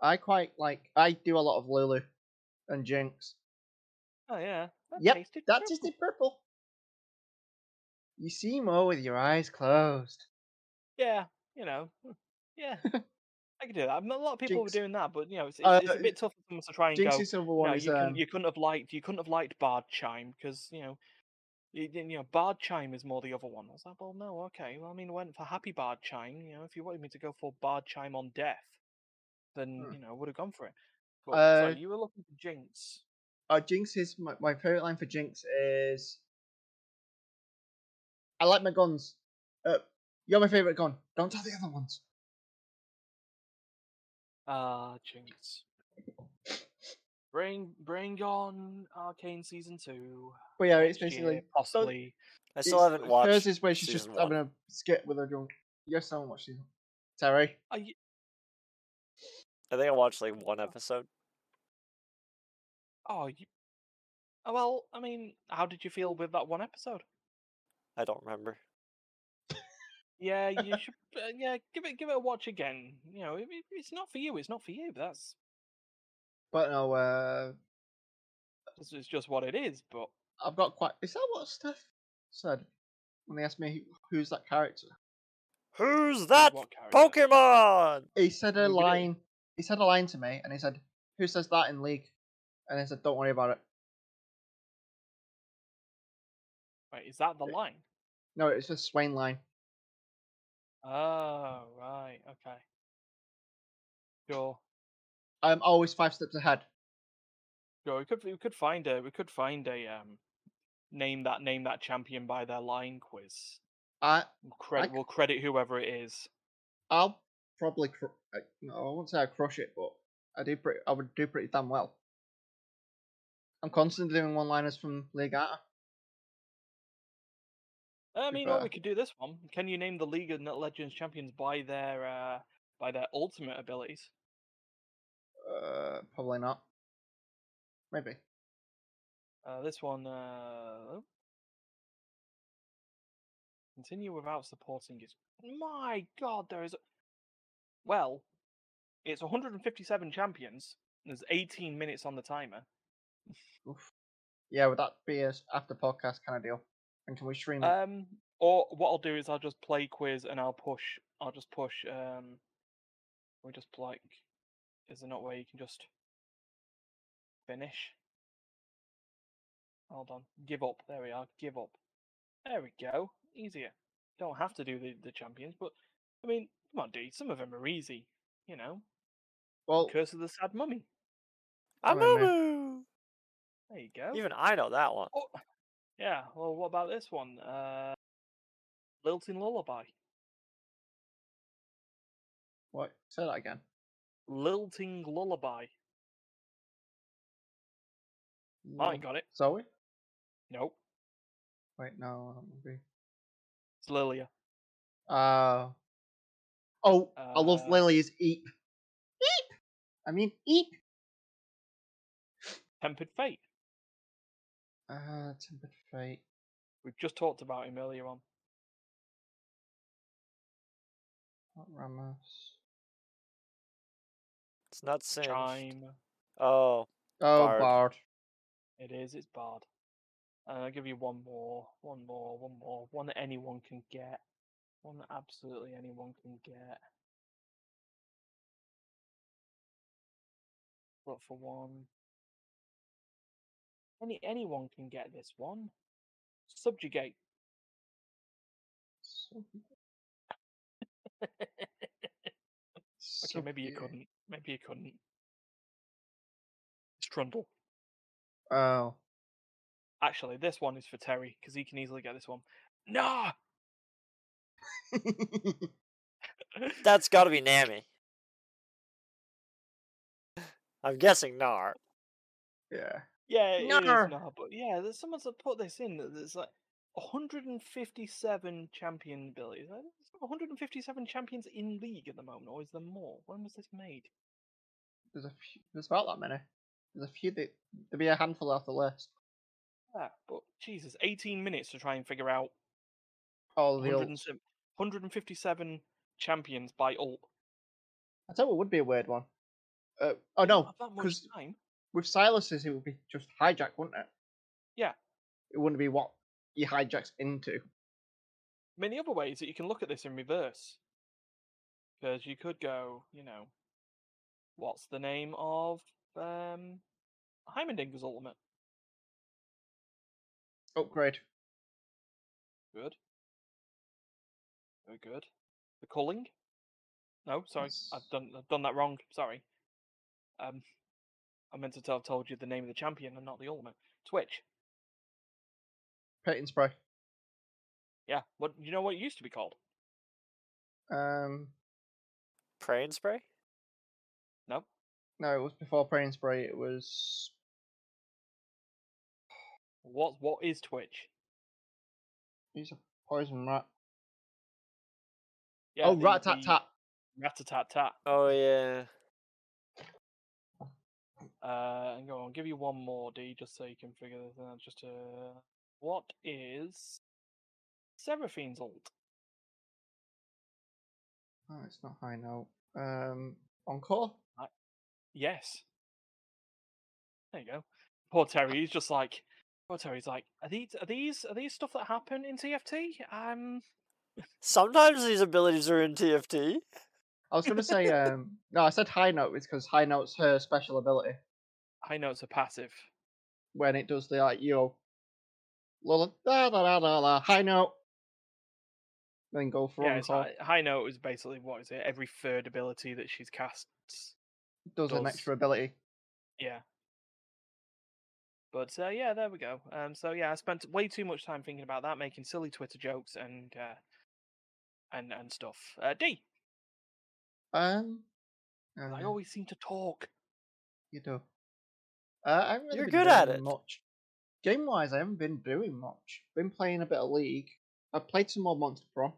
[SPEAKER 2] I quite like. I do a lot of Lulu and Jinx.
[SPEAKER 3] Oh yeah. That
[SPEAKER 2] Yep, That
[SPEAKER 3] purple.
[SPEAKER 2] tasted purple. You see more with your eyes closed.
[SPEAKER 3] Yeah, you know. hmm, Yeah. I could do that. I mean, a lot of people
[SPEAKER 2] Jinx.
[SPEAKER 3] were doing that, but you know, it's, it's,
[SPEAKER 2] Uh,
[SPEAKER 3] it's a bit tough for them to try and go.
[SPEAKER 2] Jinx's other
[SPEAKER 3] you,
[SPEAKER 2] one
[SPEAKER 3] know,
[SPEAKER 2] is
[SPEAKER 3] you, couldn't,
[SPEAKER 2] um,
[SPEAKER 3] you couldn't have liked you couldn't have liked Bard Chime because you know you, you know Bard Chime is more the other one. I was like, well, no, okay. Well, I mean, I went for Happy Bard Chime. You know, if you wanted me to go for Bard Chime on Death, then
[SPEAKER 2] Hmm.
[SPEAKER 3] you know, I would have gone for it. But
[SPEAKER 2] Uh,
[SPEAKER 3] sorry, you were looking for Jinx.
[SPEAKER 2] Uh, Jinx is my, my favorite line for Jinx is I like my guns. Uh, you're my favorite gun. Don't tell the other ones.
[SPEAKER 3] Ah, Jinx. Bring bring on Arcane season two.
[SPEAKER 2] But yeah, it's
[SPEAKER 3] next year,
[SPEAKER 2] basically
[SPEAKER 3] possibly.
[SPEAKER 1] I still
[SPEAKER 2] it's-
[SPEAKER 1] haven't watched.
[SPEAKER 2] Hers is where she's just
[SPEAKER 1] season
[SPEAKER 2] having a skit with her drunk. Yes, I haven't watched season. Terry.
[SPEAKER 3] Are you,
[SPEAKER 1] I think I watched like one episode.
[SPEAKER 3] Oh, you, oh, well, I mean, how did you feel with that one episode?
[SPEAKER 1] I don't remember.
[SPEAKER 3] Yeah, you should. Uh, yeah, give it give it a watch again. You know, if it's not for you. It's not for you. That's
[SPEAKER 2] But no, uh,
[SPEAKER 3] it's, it's just what it is. But
[SPEAKER 2] I've got quite. Is that what Steph said when they asked me who's that character?
[SPEAKER 1] Who's that? Pokemon?
[SPEAKER 2] He said a
[SPEAKER 3] Who did it?
[SPEAKER 2] line. He said a line to me, and he said, "Who says that in League?" And I said, "Don't worry about it."
[SPEAKER 3] Wait, is that the line?
[SPEAKER 2] No, it's a Swain line.
[SPEAKER 3] Oh, right. Okay. Sure.
[SPEAKER 2] I'm always five steps ahead.
[SPEAKER 3] Sure. We could we could find a we could find a um name that name that champion by their line quiz.
[SPEAKER 2] I
[SPEAKER 3] We'll credit we'll credit whoever it is.
[SPEAKER 2] I'll probably. Cr- I, no, I won't say I crush it, but I do pretty. I would do pretty damn well. I'm constantly doing one-liners from League Arta.
[SPEAKER 3] I mean, or we could do this one. Can you name the League of Legends champions by their uh by their ultimate abilities?
[SPEAKER 2] Uh, probably not. Maybe.
[SPEAKER 3] Uh, this one, uh, continue without supporting is. My God, there is. Well, it's 157 champions. There's 18 minutes on the timer.
[SPEAKER 2] Oof. Yeah, would that be a after podcast kind of deal? And can we stream? it?
[SPEAKER 3] Um, or what I'll do is I'll just play quiz and I'll push. I'll just push. Um, we just like. Is there not where you can just finish? Hold on. Give up. There we are. Give up. There we go. Easier. Don't have to do the, the champions, but I mean, come on, dude. Some of them are easy. You know,
[SPEAKER 2] well,
[SPEAKER 3] Curse of the Sad Mummy.
[SPEAKER 2] Man.
[SPEAKER 1] Amumu!
[SPEAKER 3] There you go.
[SPEAKER 1] Even I know that one.
[SPEAKER 3] Oh, yeah. Well, what about this one? Uh, Lilting Lullaby.
[SPEAKER 2] what? Say that again.
[SPEAKER 3] Lilting Lullaby. I got it.
[SPEAKER 2] Zoe?
[SPEAKER 3] Nope.
[SPEAKER 2] Wait, no. that would be-
[SPEAKER 3] It's Lilia.
[SPEAKER 2] Uh, oh, I love
[SPEAKER 3] Uh,
[SPEAKER 2] Lily's Eep. Eep! I mean, Eep!
[SPEAKER 3] Tempered Fate.
[SPEAKER 2] Uh, Tempered Fate.
[SPEAKER 3] We've just talked about him earlier on.
[SPEAKER 2] Not Rammus.
[SPEAKER 1] It's not singed.
[SPEAKER 3] Chime.
[SPEAKER 1] Oh,
[SPEAKER 2] Oh,
[SPEAKER 1] Bard.
[SPEAKER 2] Bard.
[SPEAKER 3] It is. It's Bard. And I'll give you one more, one more, one more, one that anyone can get, one that absolutely anyone can get. Look for one. Any anyone can get this one. Subjugate.
[SPEAKER 2] So-
[SPEAKER 3] okay, maybe you couldn't. Maybe you couldn't. It's Trundle.
[SPEAKER 2] Oh.
[SPEAKER 3] Actually, this one is for Terry because he can easily get this one. Nah.
[SPEAKER 1] that's got to be Nami. I'm guessing Gnar.
[SPEAKER 2] yeah.
[SPEAKER 3] Yeah, it is
[SPEAKER 2] Nutter.
[SPEAKER 3] now, but yeah, there's someone's put this in. that There's like 157 champion abilities. Uh, 157 champions in league at the moment, or is there more? When was this made?
[SPEAKER 2] There's a few, there's about that many. There's a few that there'll be a handful off the list.
[SPEAKER 3] Ah, but Jesus, 18 minutes to try and figure out
[SPEAKER 2] All the.
[SPEAKER 3] 107 157 champions by ult.
[SPEAKER 2] I tell you, it would be a weird one. Uh, oh no,
[SPEAKER 3] Not
[SPEAKER 2] because
[SPEAKER 3] time.
[SPEAKER 2] With Sylas's it would be just hijack, wouldn't it?
[SPEAKER 3] Yeah.
[SPEAKER 2] It wouldn't be what he hijacks into.
[SPEAKER 3] Many other ways that you can look at this in reverse. Because you could go, you know, what's the name of um, Heimerdinger's ultimate?
[SPEAKER 2] Upgrade.
[SPEAKER 3] Good. Very good. The culling? No, sorry, I've done I've done that wrong. Sorry. Um, I meant to have told you the name of the champion and not the ultimate. Twitch.
[SPEAKER 2] Paint and spray.
[SPEAKER 3] Yeah. What you know? What it used to be called?
[SPEAKER 2] Um,
[SPEAKER 1] Pray and spray?
[SPEAKER 3] No.
[SPEAKER 2] no, it was before Pray and Spray. It was
[SPEAKER 3] What What is Twitch?
[SPEAKER 2] he's a poison rat.
[SPEAKER 3] Yeah.
[SPEAKER 2] oh, rat tat tat.
[SPEAKER 3] Rat-a-tat-tat.
[SPEAKER 1] Oh yeah.
[SPEAKER 3] Uh, and go on. Give you one more, D, just so you can figure this out. Just uh, what is Seraphine's ult?
[SPEAKER 2] Oh, it's not high note. Um, encore.
[SPEAKER 3] Yes. There you go. Poor Terry. He's just like, poor Terry's like, are these are these are these stuff that happen in TFT? Um,
[SPEAKER 1] Sometimes these abilities are in TFT.
[SPEAKER 2] I was gonna say um, no, I said high note because high note's her special ability
[SPEAKER 3] I notes are passive.
[SPEAKER 2] when it does the like you know, la da da da da da high note, then go for
[SPEAKER 3] Yeah, high, high note is basically what is it? Every third ability that she's cast.
[SPEAKER 2] does an extra ability.
[SPEAKER 3] Yeah. But uh, yeah, there we go. Um, so yeah, I spent way too much time thinking about that, making silly Twitter jokes and uh, and and stuff. Uh, D,
[SPEAKER 2] Um,
[SPEAKER 3] 'cause I
[SPEAKER 2] uh,
[SPEAKER 3] always seem to talk.
[SPEAKER 2] you do. Uh, I haven't really
[SPEAKER 1] You're good at it.
[SPEAKER 2] Much game wise, I haven't been doing much. Been playing a bit of League. I've played some more Monster Prom.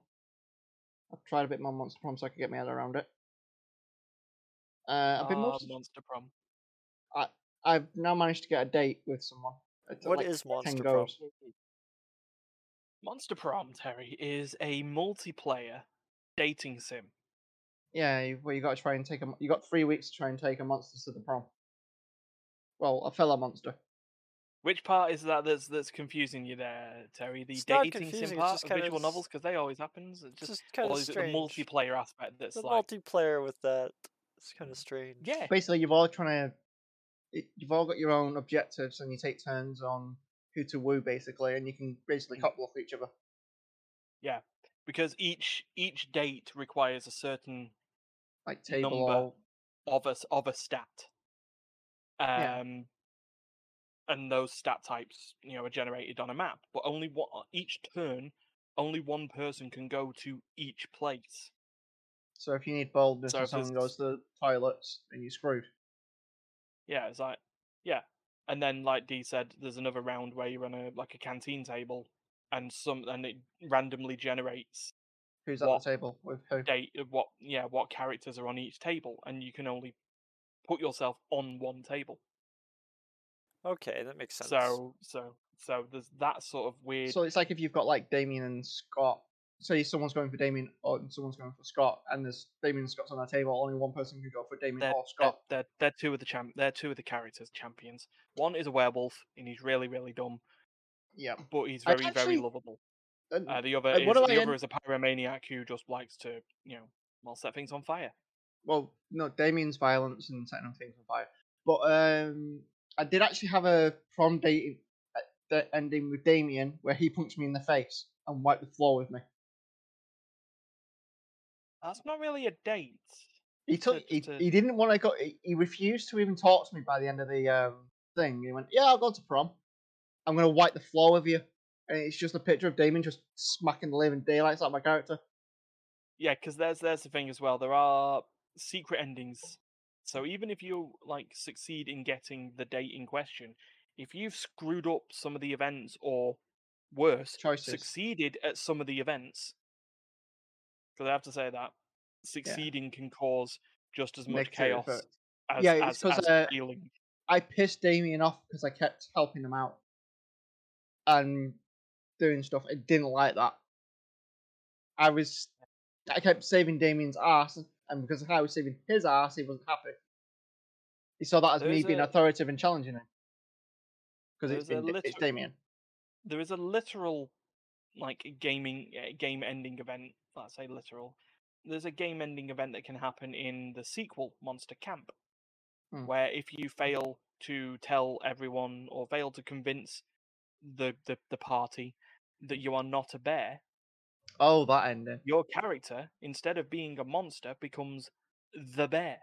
[SPEAKER 2] I've tried a bit more Monster Prom so I could get my head around it. Uh, I've been
[SPEAKER 3] Ah,
[SPEAKER 2] most,
[SPEAKER 3] Monster Prom.
[SPEAKER 2] I I've now managed to get a date with someone. It's
[SPEAKER 1] What
[SPEAKER 2] like
[SPEAKER 1] is Monster Prom?
[SPEAKER 2] goes.
[SPEAKER 3] Monster Prom, Terry, is a multiplayer dating sim.
[SPEAKER 2] Yeah, you, well, you got to try and take a. You got three weeks to try and take a monster to the prom. Well, a fellow monster.
[SPEAKER 3] Which part is that that's that's confusing you there, Terry? The
[SPEAKER 1] It's
[SPEAKER 3] dating sim part
[SPEAKER 1] just
[SPEAKER 3] of visual novels because they always happens. It's just,
[SPEAKER 1] just kind of
[SPEAKER 3] the multiplayer aspect that's
[SPEAKER 1] the
[SPEAKER 3] like
[SPEAKER 1] multiplayer with that. It's kind of strange.
[SPEAKER 3] yeah,
[SPEAKER 2] Basically, you've all trying to. You've all got your own objectives, and you take turns on who to woo, basically, and you can basically
[SPEAKER 3] Mm.
[SPEAKER 2] couple off each other.
[SPEAKER 3] yeah, because each each date requires a certain
[SPEAKER 2] Like table
[SPEAKER 3] Number.
[SPEAKER 2] or
[SPEAKER 3] of a of a stat. Um,
[SPEAKER 2] Yeah.
[SPEAKER 3] and those stat types, you know, are generated on a map. But only one each turn, only one person can go to each place.
[SPEAKER 2] so if you need boldness
[SPEAKER 3] So
[SPEAKER 2] and someone goes to the toilets, then you're screwed.
[SPEAKER 3] Yeah, it's like yeah, and then like D said, there's another round where you're on a like a canteen table, and some and it randomly generates
[SPEAKER 2] Who's at
[SPEAKER 3] What?
[SPEAKER 2] the table with who?
[SPEAKER 3] date of what yeah what characters are on each table, and you can only put yourself on one table.
[SPEAKER 1] Okay, that makes sense.
[SPEAKER 3] So so so there's that sort of weird.
[SPEAKER 2] So it's like if you've got like Damien and Scott say someone's going for Damien or someone's going for Scott, and there's Damien and Scott's on our table, only one person can go for Damien
[SPEAKER 3] They're,
[SPEAKER 2] or
[SPEAKER 3] they're,
[SPEAKER 2] Scott.
[SPEAKER 3] they're, they're two of the champ. They're two of the characters champions. One is a werewolf, and he's really, really dumb,
[SPEAKER 2] Yeah.
[SPEAKER 3] but he's very, very lovable.
[SPEAKER 2] And
[SPEAKER 3] Uh, the other
[SPEAKER 2] uh,
[SPEAKER 3] is the other
[SPEAKER 2] end-
[SPEAKER 3] is a pyromaniac who just likes to, you know, well, set things on fire.
[SPEAKER 2] Well, no, Damien's violence and setting things on fire. But um, I did actually have a prom date at the ending with Damien where he punched me in the face and wiped the floor with me.
[SPEAKER 3] That's not really a date.
[SPEAKER 2] He
[SPEAKER 3] To-
[SPEAKER 2] took. He,
[SPEAKER 3] to-
[SPEAKER 2] he didn't want to go. He, he refused to even talk to me by the end of the um, thing. He went, "Yeah, I'll go to prom. I'm gonna wipe the floor with you." And it's just a picture of Damien just smacking the living daylights out of my character.
[SPEAKER 3] Yeah, because there's there's the thing as well. There are secret endings. So even if you like succeed in getting the date in question, if you've screwed up some of the events or worse,
[SPEAKER 2] Choices.
[SPEAKER 3] succeeded at some of the events, because I have to say that succeeding can cause just as much
[SPEAKER 2] Negative
[SPEAKER 3] chaos
[SPEAKER 2] effect.
[SPEAKER 3] as,
[SPEAKER 2] Yeah,
[SPEAKER 3] as,
[SPEAKER 2] it's 'cause,
[SPEAKER 3] as
[SPEAKER 2] uh. I pissed Damien off because I kept helping him out and doing stuff. I didn't like that. I was, I kept saving Damien's ass, and because how I was saving his ass, he wasn't happy. He saw that as me being
[SPEAKER 3] a-
[SPEAKER 2] authoritative and challenging him. Because it's,
[SPEAKER 3] There's
[SPEAKER 2] it's Damien.
[SPEAKER 3] There is a literal, like gaming uh, game ending event. Let's say literal. There's a game ending event that can happen in the sequel Monster Camp,
[SPEAKER 2] Hmm.
[SPEAKER 3] where if you fail to tell everyone or fail to convince the, the the party that you are not a bear,
[SPEAKER 2] Oh, that ending.
[SPEAKER 3] your character instead of being a monster becomes the bear.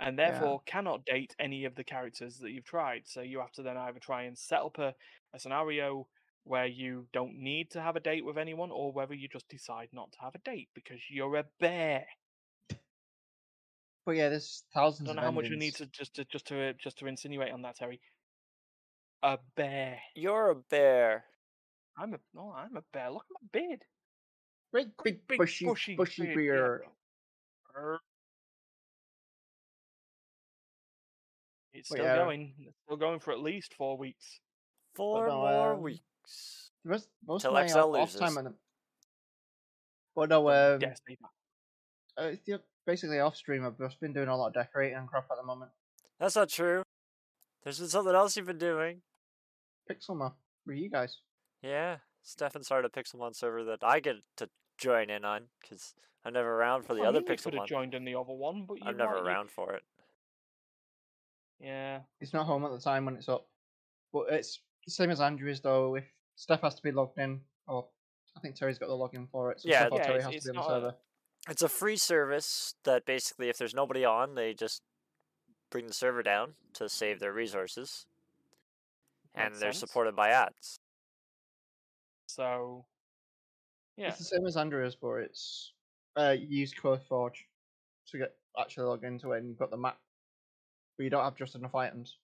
[SPEAKER 3] And
[SPEAKER 2] Yeah.
[SPEAKER 3] therefore cannot date any of the characters that you've tried. So you have to then either try and set up a, a scenario where you don't need to have a date with anyone, or whether you just decide not to have a date because you're a bear.
[SPEAKER 2] But yeah, there's
[SPEAKER 3] I
[SPEAKER 2] thousands
[SPEAKER 3] don't
[SPEAKER 2] of
[SPEAKER 3] know how much we need to just to just to just to insinuate on that, Terry. A bear.
[SPEAKER 1] You're a bear.
[SPEAKER 3] I'm a no, I'm a bear. Look at my beard.
[SPEAKER 2] Great big,
[SPEAKER 3] big
[SPEAKER 2] bushy,
[SPEAKER 3] bushy
[SPEAKER 2] bushy,
[SPEAKER 3] beard, yeah.
[SPEAKER 2] beard.
[SPEAKER 3] Err. It's still
[SPEAKER 2] yeah.
[SPEAKER 3] going. It's still going for at least four weeks.
[SPEAKER 1] Four
[SPEAKER 2] no,
[SPEAKER 1] more
[SPEAKER 2] um,
[SPEAKER 1] weeks.
[SPEAKER 2] The rest, most
[SPEAKER 1] Till
[SPEAKER 2] of my
[SPEAKER 1] XL
[SPEAKER 2] off, off
[SPEAKER 1] loses.
[SPEAKER 2] time at the. But no,
[SPEAKER 3] Um,
[SPEAKER 2] um,
[SPEAKER 3] yeah, say that.
[SPEAKER 2] uh, basically off stream. I've just been doing a lot of decorating and crap at the moment.
[SPEAKER 1] That's not true. There's been something else you've been doing.
[SPEAKER 2] Pixelmon for you guys.
[SPEAKER 1] Yeah, Stefan started a Pixelmon server that I get to join in on because I'm never around for the
[SPEAKER 3] I
[SPEAKER 1] other
[SPEAKER 3] mean, you could have
[SPEAKER 1] Pixelmon.
[SPEAKER 3] joined in the other one, but you
[SPEAKER 1] I'm never
[SPEAKER 3] might- you-
[SPEAKER 1] around for it.
[SPEAKER 3] Yeah,
[SPEAKER 2] He's not home at the time when it's up. But it's the same as Aternos though. If Steph has to be logged in, or I think Terry's got the login for it. So
[SPEAKER 1] Yeah,
[SPEAKER 3] yeah,
[SPEAKER 2] Terry
[SPEAKER 3] it's-
[SPEAKER 2] has to be on the
[SPEAKER 3] not a-
[SPEAKER 2] server.
[SPEAKER 1] It's a free service that basically, if there's nobody on, they just bring the server down to save their resources, and they're
[SPEAKER 3] sense.
[SPEAKER 1] supported by ads.
[SPEAKER 3] So yeah,
[SPEAKER 2] It's the same as Aternos, but it's uh, you use CurseForge to get actually log into it, and you've got the map, but you don't have just enough items.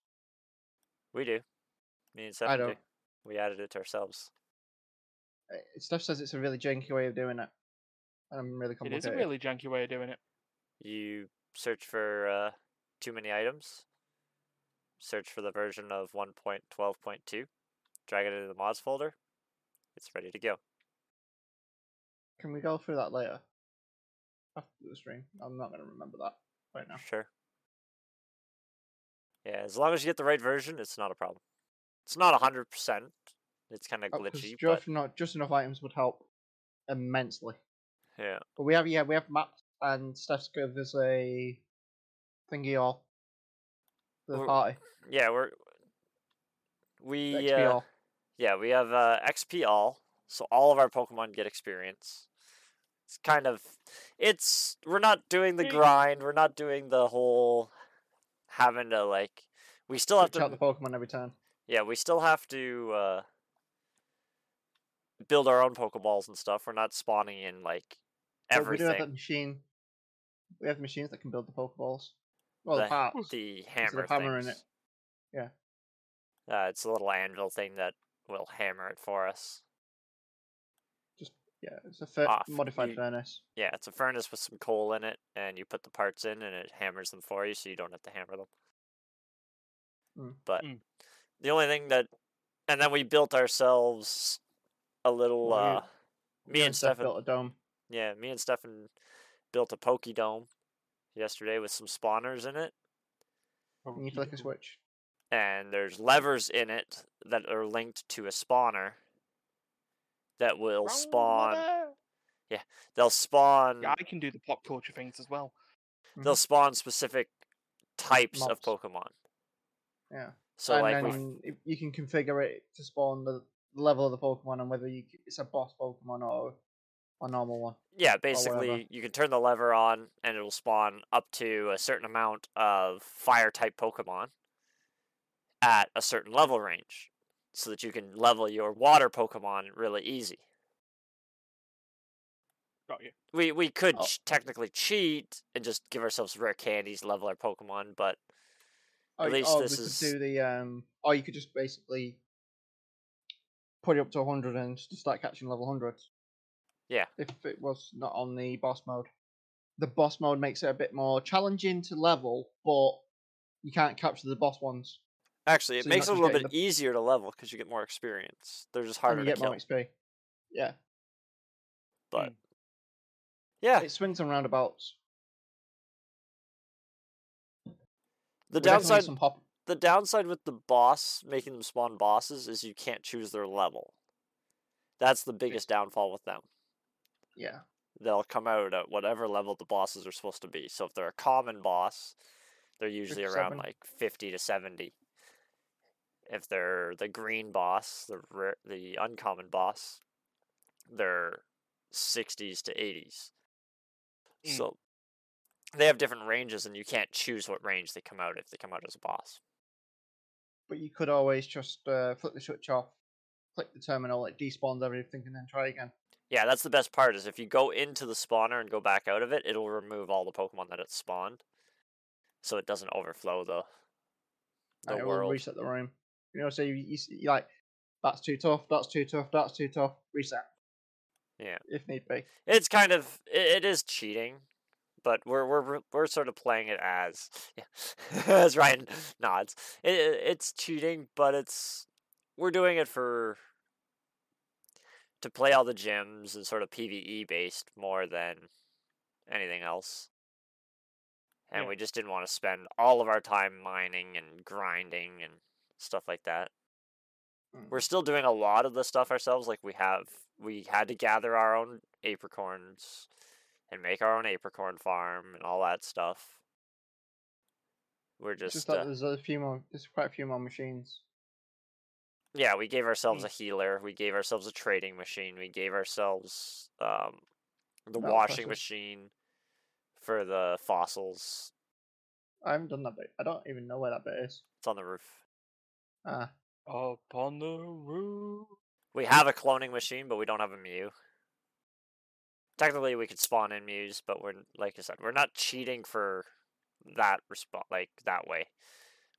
[SPEAKER 1] We do. Me and
[SPEAKER 2] I
[SPEAKER 1] Stefan do.
[SPEAKER 2] don't.
[SPEAKER 1] We added it to ourselves.
[SPEAKER 2] Uh, Steph says it's a really janky way of doing it, and I'm really
[SPEAKER 3] it
[SPEAKER 2] complicated.
[SPEAKER 3] is a really janky way of doing it.
[SPEAKER 1] You search for uh, too many items. Search for the version of 1.12.2. Drag it into the mods folder. It's ready to go.
[SPEAKER 2] Can we go through that later? After the stream. I'm not going to remember that right now.
[SPEAKER 1] Sure. Yeah, as long as you get the right version, it's not a problem. It's not hundred percent. It's kind of
[SPEAKER 2] Oh,
[SPEAKER 1] glitchy, but
[SPEAKER 2] just, not, just enough items would help immensely.
[SPEAKER 1] yeah.
[SPEAKER 2] But we have, yeah, we have maps, and Steph's give us a thingy all the
[SPEAKER 1] We're-
[SPEAKER 2] party.
[SPEAKER 1] Yeah, we're we uh. Yeah we have uh, XP all, so all of our Pokemon get experience. It's kind of it's we're not doing the grind. We're not doing the whole having to like. We still have
[SPEAKER 2] Switch out
[SPEAKER 1] to
[SPEAKER 2] the Pokemon every turn.
[SPEAKER 1] yeah we still have to uh, build our own Pokeballs and stuff. We're not spawning in like
[SPEAKER 2] But we do have that machine. We have machines that can build the Pokeballs. Well, the,
[SPEAKER 1] the, the hammer
[SPEAKER 2] hammer in it. Yeah.
[SPEAKER 1] Uh, it's a little anvil thing that will hammer it for us.
[SPEAKER 2] Just Yeah, it's a fur-
[SPEAKER 1] off.
[SPEAKER 2] modified
[SPEAKER 1] You-
[SPEAKER 2] furnace.
[SPEAKER 1] Yeah, it's a furnace with some coal in it, and you put the parts in, and it hammers them for you, so you don't have to hammer them.
[SPEAKER 2] Mm.
[SPEAKER 1] But
[SPEAKER 3] Mm.
[SPEAKER 1] the only thing that, and then we built ourselves a little
[SPEAKER 2] Well,
[SPEAKER 1] uh, Me
[SPEAKER 2] You
[SPEAKER 1] and
[SPEAKER 2] Steph
[SPEAKER 1] Stefan,
[SPEAKER 2] built a dome.
[SPEAKER 1] yeah, me and Stefan built a Poke Dome yesterday with some spawners in it,
[SPEAKER 2] And you flick a switch.
[SPEAKER 1] And there's levers in it that are linked to a spawner that will spawn. Yeah, they'll spawn.
[SPEAKER 3] Yeah, I can do the pop culture things as well.
[SPEAKER 1] They'll mm-hmm. spawn specific types of Pokemon.
[SPEAKER 2] Yeah.
[SPEAKER 1] So
[SPEAKER 2] and
[SPEAKER 1] like, we
[SPEAKER 2] then if you can configure it to spawn the level of the Pokemon and whether you, it's a boss Pokemon or a normal one.
[SPEAKER 1] Yeah, basically, you can turn the lever on and it'll spawn up to a certain amount of fire type Pokemon at a certain level range so that you can level your water Pokemon really easy.
[SPEAKER 3] Got you.
[SPEAKER 1] We we could
[SPEAKER 2] Oh.
[SPEAKER 1] ch- technically cheat and just give ourselves rare candies, level our Pokemon, but At least
[SPEAKER 2] or
[SPEAKER 1] this
[SPEAKER 2] we
[SPEAKER 1] is-
[SPEAKER 2] could do the um or you could just basically put it up to hundred and just start catching level hundreds.
[SPEAKER 1] Yeah.
[SPEAKER 2] If it was not on the boss mode. The boss mode makes it a bit more challenging to level, but you can't capture the boss ones.
[SPEAKER 1] Actually, it
[SPEAKER 2] So
[SPEAKER 1] makes it a little bit easier to level because you get more experience. They're just
[SPEAKER 2] and
[SPEAKER 1] harder
[SPEAKER 2] you
[SPEAKER 1] to
[SPEAKER 2] get
[SPEAKER 1] kill.
[SPEAKER 2] more XP. Yeah.
[SPEAKER 1] But hmm. yeah,
[SPEAKER 2] It swings and roundabouts.
[SPEAKER 1] the
[SPEAKER 2] We definitely need
[SPEAKER 1] downside
[SPEAKER 2] hop
[SPEAKER 1] the downside with the boss making them spawn bosses is you can't choose their level. That's the biggest downfall with them.
[SPEAKER 2] yeah.
[SPEAKER 1] They'll come out at whatever level the bosses are supposed to be. So if they're a common boss, they're usually around
[SPEAKER 2] 57.
[SPEAKER 1] like 50 to 70. If they're the green boss, the rare, the uncommon boss, they're 60s to 80s.
[SPEAKER 3] Mm.
[SPEAKER 1] So they have different ranges and you can't choose what range they come out if they come out as a boss.
[SPEAKER 2] But you could always just uh, flick the switch off, click the terminal, it despawns everything, and then try again.
[SPEAKER 1] Yeah, that's the best part is if you go into the spawner and go back out of it, it'll remove all the Pokemon that it spawned. So it doesn't overflow the the
[SPEAKER 2] and it will reset the room. You know, so you, you, you like, that's too tough, that's too tough, that's too tough, reset.
[SPEAKER 1] Yeah.
[SPEAKER 2] If need be.
[SPEAKER 1] It's kind of it, it is cheating, but we're we're we're sort of playing it as yeah, as Ryan nods. It, it, it's cheating, but it's we're doing it for to play all the gyms and sort of PVE based more than anything else. And
[SPEAKER 3] Yeah.
[SPEAKER 1] we just didn't want to spend all of our time mining and grinding and stuff like that.
[SPEAKER 2] Mm.
[SPEAKER 1] We're still doing a lot of the stuff ourselves. Like we have, we had to gather our own apricorns and make our own apricorn farm and all that stuff. We're just,
[SPEAKER 2] just
[SPEAKER 1] uh,
[SPEAKER 2] there's a few more, there's quite a few more machines.
[SPEAKER 1] yeah. We gave ourselves a healer. We gave ourselves a trading machine. We gave ourselves um, the washing machine for the fossils.
[SPEAKER 2] I haven't done that bit. I don't even know where that bit is.
[SPEAKER 1] It's on the roof.
[SPEAKER 3] Uh. On the roof.
[SPEAKER 1] We have a cloning machine, but we don't have a Mew. Technically, we could spawn in Mews, but we're like I said, we're not cheating for that resp- like that way.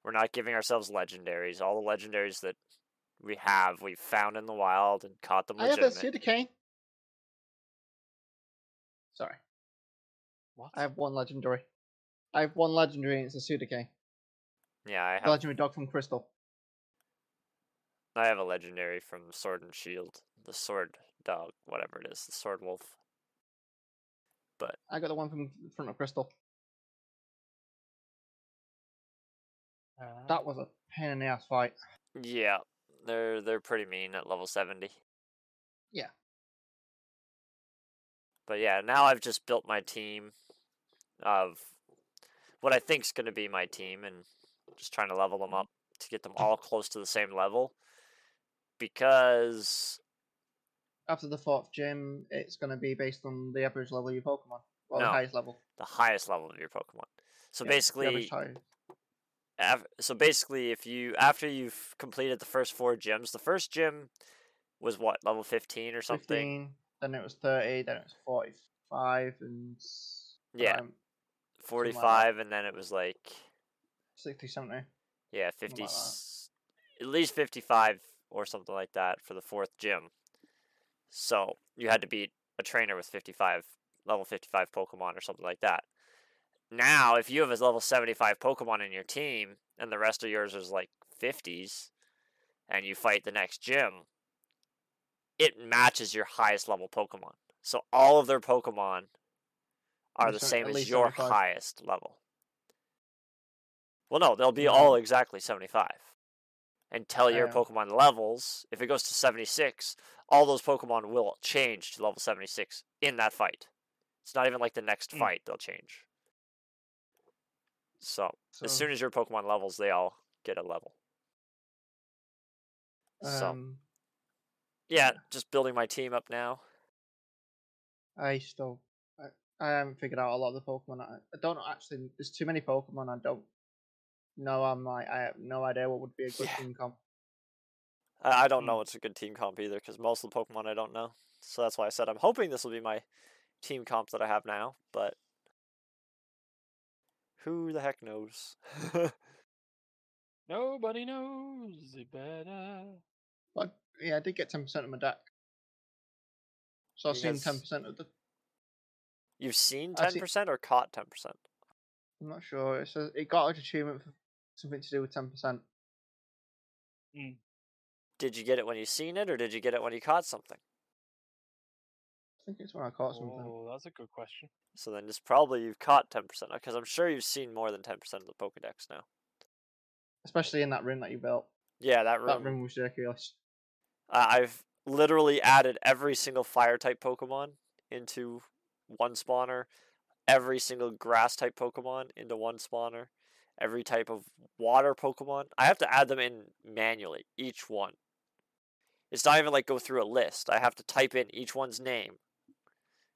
[SPEAKER 1] We're not giving ourselves legendaries. All the legendaries that we have, we've found in the wild and caught them
[SPEAKER 2] I have a. Suicune. Sorry,
[SPEAKER 3] What?
[SPEAKER 2] I have one legendary. I have one legendary and it's a Suicune.
[SPEAKER 1] Yeah, I
[SPEAKER 2] The
[SPEAKER 1] have.
[SPEAKER 2] legendary dog from Crystal.
[SPEAKER 1] I have a legendary from Sword and Shield, the Sword Dog, whatever it is, the Sword Wolf.
[SPEAKER 2] But I got the one from front of Crystal.
[SPEAKER 3] Uh,
[SPEAKER 2] That was a pain in the ass fight.
[SPEAKER 1] Yeah, they're they're pretty mean at level seventy.
[SPEAKER 2] Yeah.
[SPEAKER 1] But yeah, now I've just built my team of what I think is going to be my team, and just trying to level them up to get them all close to the same level. Because
[SPEAKER 2] After the fourth gym, it's going to be based on the average level of your Pokemon. or
[SPEAKER 1] No.
[SPEAKER 2] the highest level.
[SPEAKER 1] the highest level of your Pokemon. So
[SPEAKER 2] Yeah,
[SPEAKER 1] basically,
[SPEAKER 2] height.
[SPEAKER 1] so basically, if you after you've completed the first four gyms, the first gym was what level fifteen or something.
[SPEAKER 2] 15, then it was 30, then it was 45, and.
[SPEAKER 1] Yeah.
[SPEAKER 2] um,
[SPEAKER 1] 45 and then it was like
[SPEAKER 2] 60, 70.
[SPEAKER 1] yeah 50
[SPEAKER 2] like
[SPEAKER 1] at least 55 or something like that for the fourth gym so you had to beat a trainer with 55 level 55 pokemon or something like that now if you have a level 75 pokemon in your team and the rest of yours is like 50s and you fight the next gym it matches your highest level Pokemon. So all of their Pokemon are the same as your
[SPEAKER 2] 75.
[SPEAKER 1] highest level. Well, no, they'll be all exactly 75. Until your Pokemon levels, if it goes to 76, all those Pokemon will change to level 76 in that fight. It's not even like the next
[SPEAKER 3] Mm.
[SPEAKER 1] fight they'll change. So,
[SPEAKER 2] So,
[SPEAKER 1] as soon as your Pokemon levels, they all get a level. so,
[SPEAKER 2] um,
[SPEAKER 1] yeah, just building my team up now.
[SPEAKER 2] I still, I, I haven't figured out a lot of the Pokemon. I, I don't actually. There's too many Pokemon. I don't know. I'm like, I have no idea what would be a good
[SPEAKER 1] Yeah.
[SPEAKER 2] team comp.
[SPEAKER 1] I, I don't
[SPEAKER 3] Mm.
[SPEAKER 1] know what's a good team comp either because most of the Pokemon I don't know. So that's why I said I'm hoping this will be my team comp that I have now, but who the heck knows?
[SPEAKER 3] Nobody knows it better.
[SPEAKER 2] But yeah, I did get ten percent of my deck. So I've seen ten percent of the.
[SPEAKER 1] You've seen ten percent or caught ten percent?
[SPEAKER 2] I'm not sure. It says it got an achievement for something to do with ten percent.
[SPEAKER 1] Did you get it when you seen it, or did you get it when you caught something?
[SPEAKER 2] I think it's when I caught something.
[SPEAKER 3] Oh, that's a good question.
[SPEAKER 1] So then it's probably you've caught ten percent because I'm sure you've seen more than ten percent of the Pokedex now.
[SPEAKER 2] Especially in that room that you built.
[SPEAKER 1] Yeah, that room.
[SPEAKER 2] That room was ridiculous.
[SPEAKER 1] Uh, I've literally added every single fire type Pokemon into one spawner, every single grass type Pokemon into one spawner, every type of water Pokemon. I have to add them in manually, each one. It's not even like go through a list. I have to type in each one's name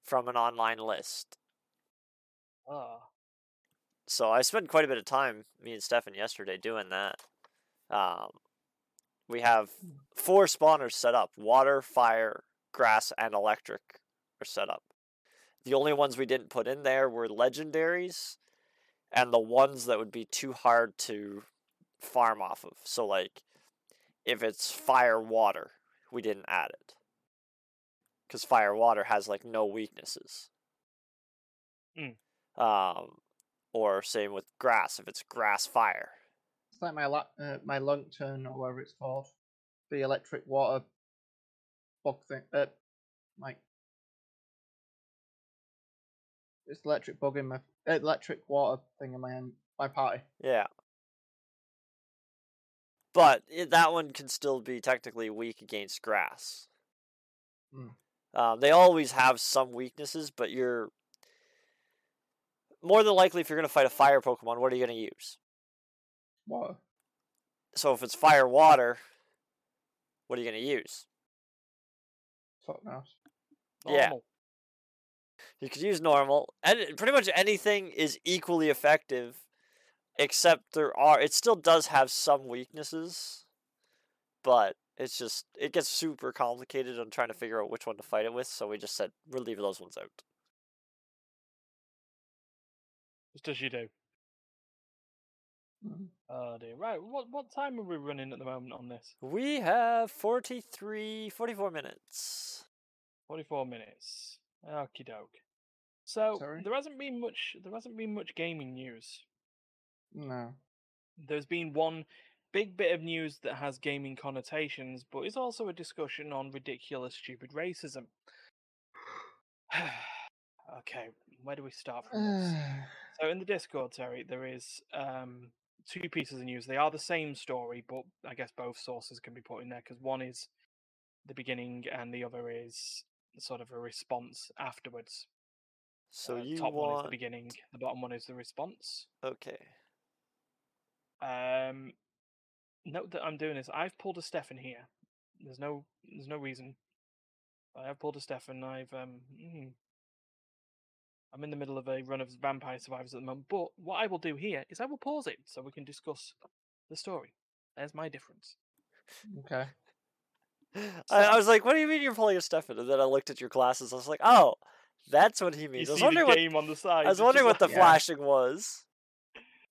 [SPEAKER 1] from an online list.
[SPEAKER 3] Ah,
[SPEAKER 1] So I spent quite a bit of time, me and Stefan, yesterday doing that. Um, we have four spawners set up: water, fire, grass, and electric are set up. The only ones we didn't put in there were legendaries, and the ones that would be too hard to farm off of. So like, if it's fire, water, we didn't add it because fire, water has like no weaknesses.
[SPEAKER 3] Mm.
[SPEAKER 1] Um, or same with grass if it's grass fire.
[SPEAKER 2] It's like my la- uh, my lantern or whatever it's called, the electric water bug thing. Uh, like it's electric bug in my electric water thing in my um, my party.
[SPEAKER 1] Yeah. But it, that one can still be technically weak against grass.
[SPEAKER 2] Mm.
[SPEAKER 1] Um, they always have some weaknesses, but you're more than likely if you're going to fight a fire Pokemon, what are you going to use?
[SPEAKER 2] Water.
[SPEAKER 1] So if it's fire water, what are you going to use?
[SPEAKER 2] Fuck knows.
[SPEAKER 1] Yeah.
[SPEAKER 3] normal.
[SPEAKER 1] You could use normal, and pretty much anything is equally effective, except there are. It still does have some weaknesses, but it's just it gets super complicated on trying to figure out which one to fight it with. So we just said we'll leave those ones out.
[SPEAKER 3] Just as you do.
[SPEAKER 2] Mm.
[SPEAKER 3] Oh dear. Right. What what time are we running at the moment on this?
[SPEAKER 1] We have 43, 44 minutes.
[SPEAKER 3] Forty-four minutes. Okie doke. So
[SPEAKER 2] Sorry?
[SPEAKER 3] there hasn't been much. There hasn't been much gaming news.
[SPEAKER 2] No.
[SPEAKER 3] There's been one big bit of news that has gaming connotations, but is also a discussion on ridiculous, stupid racism. okay, where do we start from this? So in the Discord, Terry, there is um, two pieces of news. They are the same story, but I guess both sources can be put in there because one is the beginning and the other is sort of a response afterwards.
[SPEAKER 1] So
[SPEAKER 3] Uh,
[SPEAKER 1] you
[SPEAKER 3] top one is the beginning, the bottom one is the response.
[SPEAKER 1] okay?
[SPEAKER 3] Um, note that I'm doing this. I've pulled a Stefan here. There's no, there's no reason. I have pulled a Stefan. I've um, mm, I'm in the middle of a run of Vampire Survivors at the moment. But what I will do here is I will pause it so we can discuss the story. There's my difference.
[SPEAKER 2] Okay.
[SPEAKER 1] I, I was like, "What do you mean you're pulling a Stefan?" And then I looked at your glasses. I was like, "Oh, that's what he
[SPEAKER 3] You
[SPEAKER 1] means." I was
[SPEAKER 3] see the
[SPEAKER 1] wondering what
[SPEAKER 3] on the side.
[SPEAKER 1] I was wondering what the
[SPEAKER 3] like-
[SPEAKER 2] Yeah.
[SPEAKER 1] flashing was.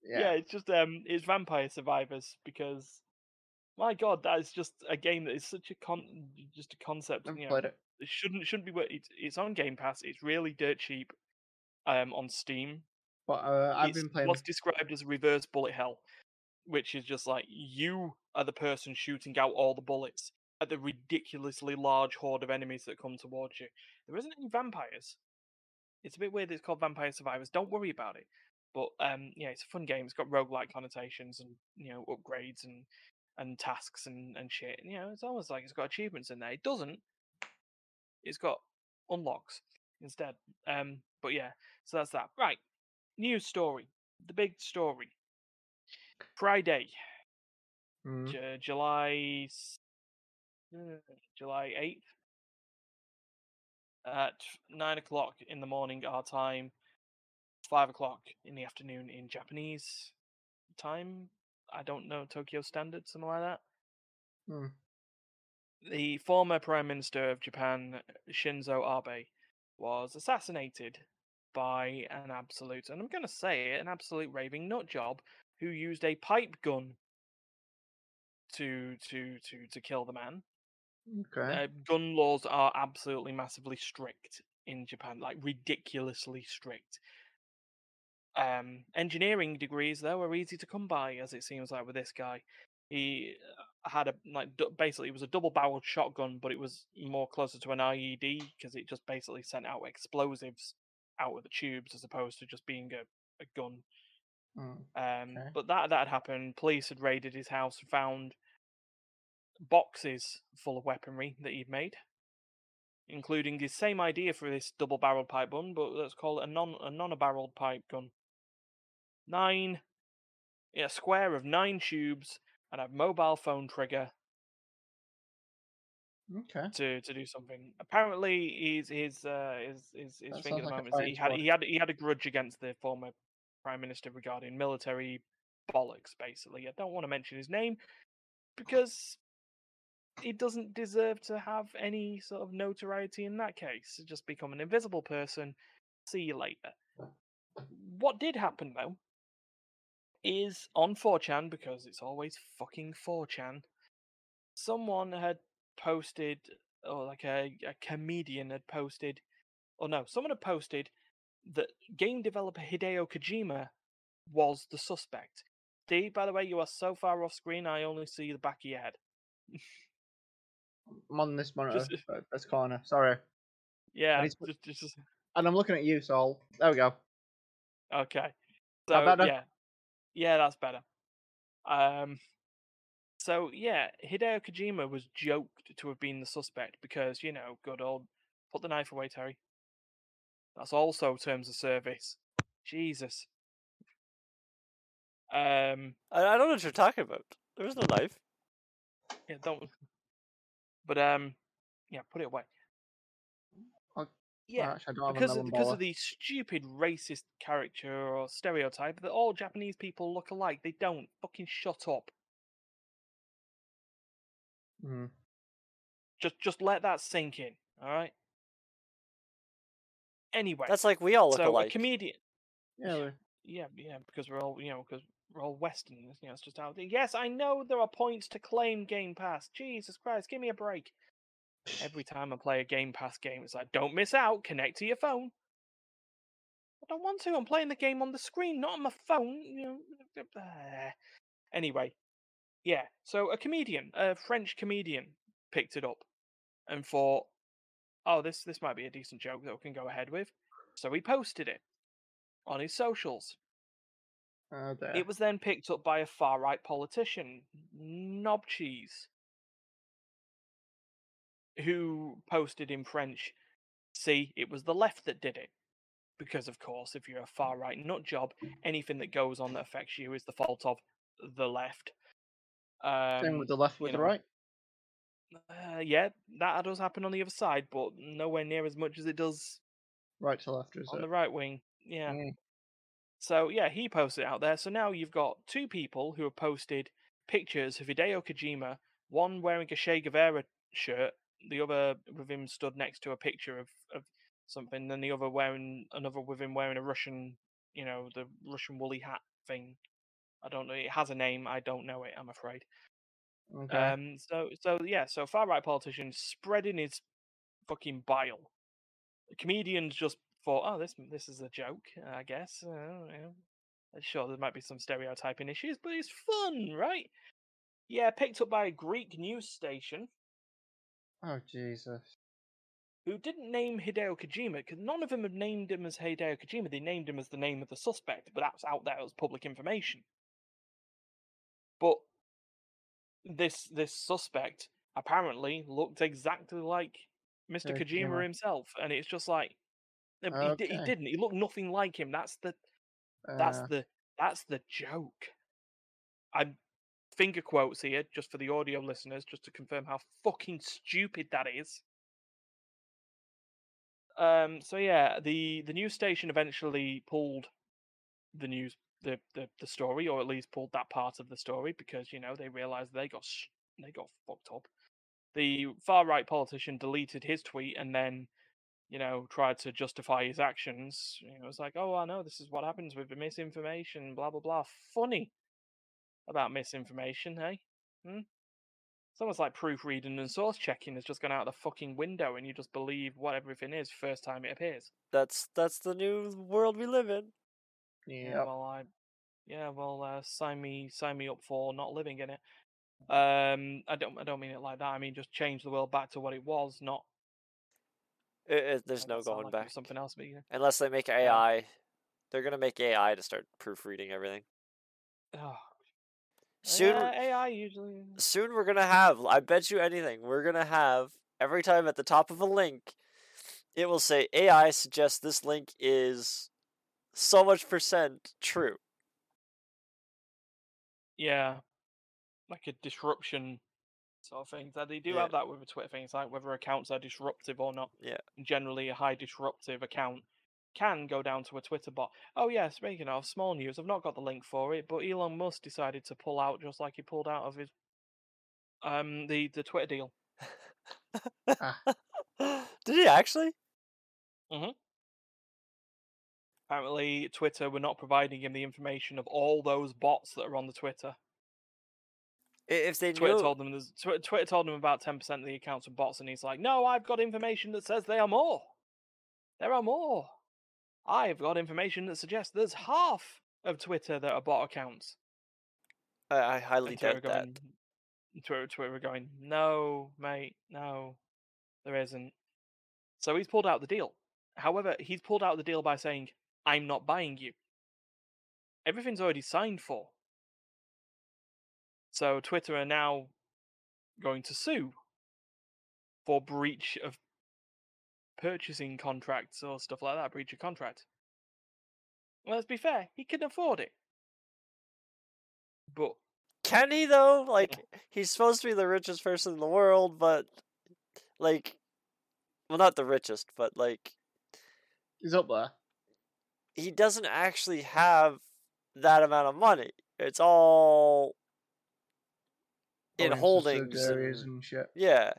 [SPEAKER 2] Yeah.
[SPEAKER 3] yeah. it's just um, it's Vampire Survivors because my God, that is just a game that is such a con, just a concept.
[SPEAKER 2] Never
[SPEAKER 3] you know,
[SPEAKER 2] played it.
[SPEAKER 3] it shouldn't shouldn't be wor- it's, it's on Game Pass. It's really dirt cheap um on Steam.
[SPEAKER 2] But uh, I've
[SPEAKER 3] it's
[SPEAKER 2] been playing.
[SPEAKER 3] what's described as reverse bullet hell, which is just like you are the person shooting out all the bullets at the ridiculously large horde of enemies that come towards you. There isn't any vampires. It's a bit weird. It's called Vampire Survivors. Don't worry about it. But um, yeah, it's a fun game. It's got roguelike connotations and you know upgrades and and tasks and and shit. And, You know, it's almost like it's got achievements in there. It doesn't. It's got unlocks instead. Um, but yeah, so that's that. Right, news story. The big story. Friday,
[SPEAKER 2] Mm.
[SPEAKER 3] J- July uh, July eighth at nine o'clock in the morning our time, five o'clock in the afternoon in Japanese time. I don't know Tokyo standard, something like that.
[SPEAKER 2] Hmm.
[SPEAKER 3] The former Prime Minister of Japan, Shinzo Abe, was assassinated by an absolute, and I'm going to say it, an absolute raving nut job who used a pipe gun to to to to kill the man.
[SPEAKER 2] Okay.
[SPEAKER 3] Uh, gun laws are absolutely massively strict in Japan, like ridiculously strict. Um, engineering degrees though are easy to come by, as it seems like with this guy. He uh, had a like basically it was a double-barreled shotgun, but it was more closer to an IED because it just basically sent out explosives out of the tubes as opposed to just being a, a gun.
[SPEAKER 2] Mm.
[SPEAKER 3] Um,
[SPEAKER 2] Okay.
[SPEAKER 3] But that that had happened. Police had raided his house and found boxes full of weaponry that he'd made, including his same idea for this double-barreled pipe gun, but let's call it a non a non-barreled pipe gun. Nine, yeah, a square of nine tubes and a mobile phone trigger
[SPEAKER 2] Okay.
[SPEAKER 3] to to do something. Apparently, his his uh, his his, his thing at the
[SPEAKER 2] like
[SPEAKER 3] moment is he had he had he had a grudge against the former prime minister regarding military bollocks. Basically, I don't want to mention his name because he doesn't deserve to have any sort of notoriety in that case. Just become an invisible person. See you later. What did happen though is on 4chan because it's always fucking 4chan. Someone had posted, or like a, a comedian had posted, or no, someone had posted that game developer Hideo Kojima was the suspect. Steve, by the way, you are so far off screen, I only see the back of your head.
[SPEAKER 2] I'm on this monitor,
[SPEAKER 3] Just-
[SPEAKER 2] uh, this corner. Sorry.
[SPEAKER 3] Yeah,
[SPEAKER 2] he's-
[SPEAKER 3] just, just, just-
[SPEAKER 2] And I'm looking at you, Sol. There we go.
[SPEAKER 3] okay.
[SPEAKER 2] That
[SPEAKER 3] So
[SPEAKER 2] better?
[SPEAKER 3] yeah, yeah, that's better. Um, so yeah, Hideo Kojima was joked to have been the suspect because you know, good old put the knife away, Terry. That's also terms of service. Jesus. Um,
[SPEAKER 1] I, I don't know what you're talking about. There was no knife.
[SPEAKER 3] yeah, don't. But um, yeah, put it away. Yeah,
[SPEAKER 2] Actually, I don't have
[SPEAKER 3] because of, because of the stupid racist caricature or stereotype that all Japanese people look alike. They don't. Fucking shut up.
[SPEAKER 2] Mhm.
[SPEAKER 3] Just just let that sink in. All right. Anyway,
[SPEAKER 1] That's like we all look
[SPEAKER 3] so
[SPEAKER 1] alike.
[SPEAKER 3] a comedian.
[SPEAKER 2] Yeah.
[SPEAKER 3] Yeah, yeah, because we're all you know because all Western. You know, it's just they- Yes, I know there are points to claim Game Pass. Jesus Christ, give me a break. Every time I play a Game Pass game, it's like, don't miss out. Connect to your phone. I don't want to. I'm playing the game on the screen, not on my phone. You know. ah. Anyway, yeah. So a comedian, a French comedian, picked it up and thought, "Oh, this this might be a decent joke that we can go ahead with." So he posted it on his socials.
[SPEAKER 2] Oh.
[SPEAKER 3] It was then picked up by a far right politician, Knob Cheese, who posted in French, see, it was the left that did it. Because, of course, if you're a far right nut job, anything that goes on that affects you is the fault of the left. Um,
[SPEAKER 2] Same with the left,
[SPEAKER 3] you
[SPEAKER 2] with the
[SPEAKER 3] know,
[SPEAKER 2] right.
[SPEAKER 3] uh, yeah, that does happen on the other side, but nowhere near as much as it does
[SPEAKER 2] Right to left, is
[SPEAKER 3] on
[SPEAKER 2] it?
[SPEAKER 3] the right wing. Yeah.
[SPEAKER 2] Mm.
[SPEAKER 3] So yeah, he posted it out there. So now you've got two people who have posted pictures of Hideo Kojima, one wearing a Che Guevara shirt, the other with him stood next to a picture of, of something, and the other wearing another with him wearing a Russian, you know, the Russian woolly hat thing. I don't know. It has a name. I don't know it. I'm afraid.
[SPEAKER 2] Okay.
[SPEAKER 3] Um. So so yeah. So far right politician spreading his fucking bile. Comedians just thought, oh, this this is a joke, I guess. Uh, you know. Uh, Sure, there might be some stereotyping issues, but it's fun, right? Yeah, picked up by a Greek news station.
[SPEAKER 2] Oh Jesus.
[SPEAKER 3] who didn't name Hideo Kojima because none of them had named him as Hideo Kojima. They named him as the name of the suspect, but that's out there as public information. But this this suspect apparently looked exactly like Mr. Kojima. himself, and it's just like um, he, he didn't. He looked nothing like him. That's the that's
[SPEAKER 2] Uh,
[SPEAKER 3] the that's the joke. I'm finger quotes here just for the audio listeners, just to confirm how fucking stupid that is. Um. So yeah, the the news station eventually pulled the news the, the the story, or at least pulled that part of the story because you know they realized they got sh- they got fucked up. The far right politician deleted his tweet and then you know, tried to justify his actions. You know, it's like, oh, I know this is what happens with the misinformation, blah blah blah. Funny about misinformation, hey? Hmm? It's almost like proofreading and source checking has just gone out the fucking window, and you just believe what everything is first time it appears.
[SPEAKER 1] That's that's the new world we live in.
[SPEAKER 3] Yeah,
[SPEAKER 2] yep.
[SPEAKER 3] well, I, yeah, well, uh, sign me, sign me up for not living in it. Um, I don't, I don't mean it like that. I mean just change the world back to what it was, not.
[SPEAKER 1] It, it, there's no going
[SPEAKER 3] like
[SPEAKER 1] back
[SPEAKER 3] Something else, but know.
[SPEAKER 1] unless they make AI. They're gonna make AI to start proofreading everything.
[SPEAKER 3] Oh,
[SPEAKER 1] Soon, uh,
[SPEAKER 3] yeah, AI usually.
[SPEAKER 1] soon we're gonna have. I bet you anything. We're gonna have every time at the top of a link, it will say AI suggests this link is so much percent true.
[SPEAKER 3] Yeah, like a disruption sort of thing. That they do
[SPEAKER 1] Yeah.
[SPEAKER 3] have that with a Twitter thing. It's like whether accounts are disruptive or not.
[SPEAKER 1] Yeah.
[SPEAKER 3] And generally, a high disruptive account can go down to a Twitter bot. Oh yeah, speaking of small news, I've not got the link for it, but Elon Musk decided to pull out just like he pulled out of his um the the Twitter deal.
[SPEAKER 1] Did he actually? Mhm.
[SPEAKER 3] Apparently, Twitter were not providing him the information of all those bots that are on the Twitter.
[SPEAKER 1] If they
[SPEAKER 3] Twitter
[SPEAKER 1] knew,
[SPEAKER 3] told them there's Twitter told him about ten percent of the accounts are bots, and he's like, "No, I've got information that says they are more. There are more. I've got information that suggests there's half of Twitter that are bot accounts."
[SPEAKER 1] I, I highly
[SPEAKER 3] Twitter
[SPEAKER 1] doubt that.
[SPEAKER 3] going, Twitter, Twitter were going, "No, mate, no, there isn't." So he's pulled out the deal. However, he's pulled out the deal by saying, "I'm not buying you." Everything's already signed for. So Twitter are now going to sue for breach of purchasing contracts or stuff like that, breach of contract. Well, let's be fair, he can afford it. But
[SPEAKER 1] Can he though? Like he's supposed to be the richest person in the world, but like, well, not the richest, but like
[SPEAKER 2] He's up there.
[SPEAKER 1] he doesn't actually have that amount of money. It's all in holdings and
[SPEAKER 2] and shit.
[SPEAKER 1] yeah,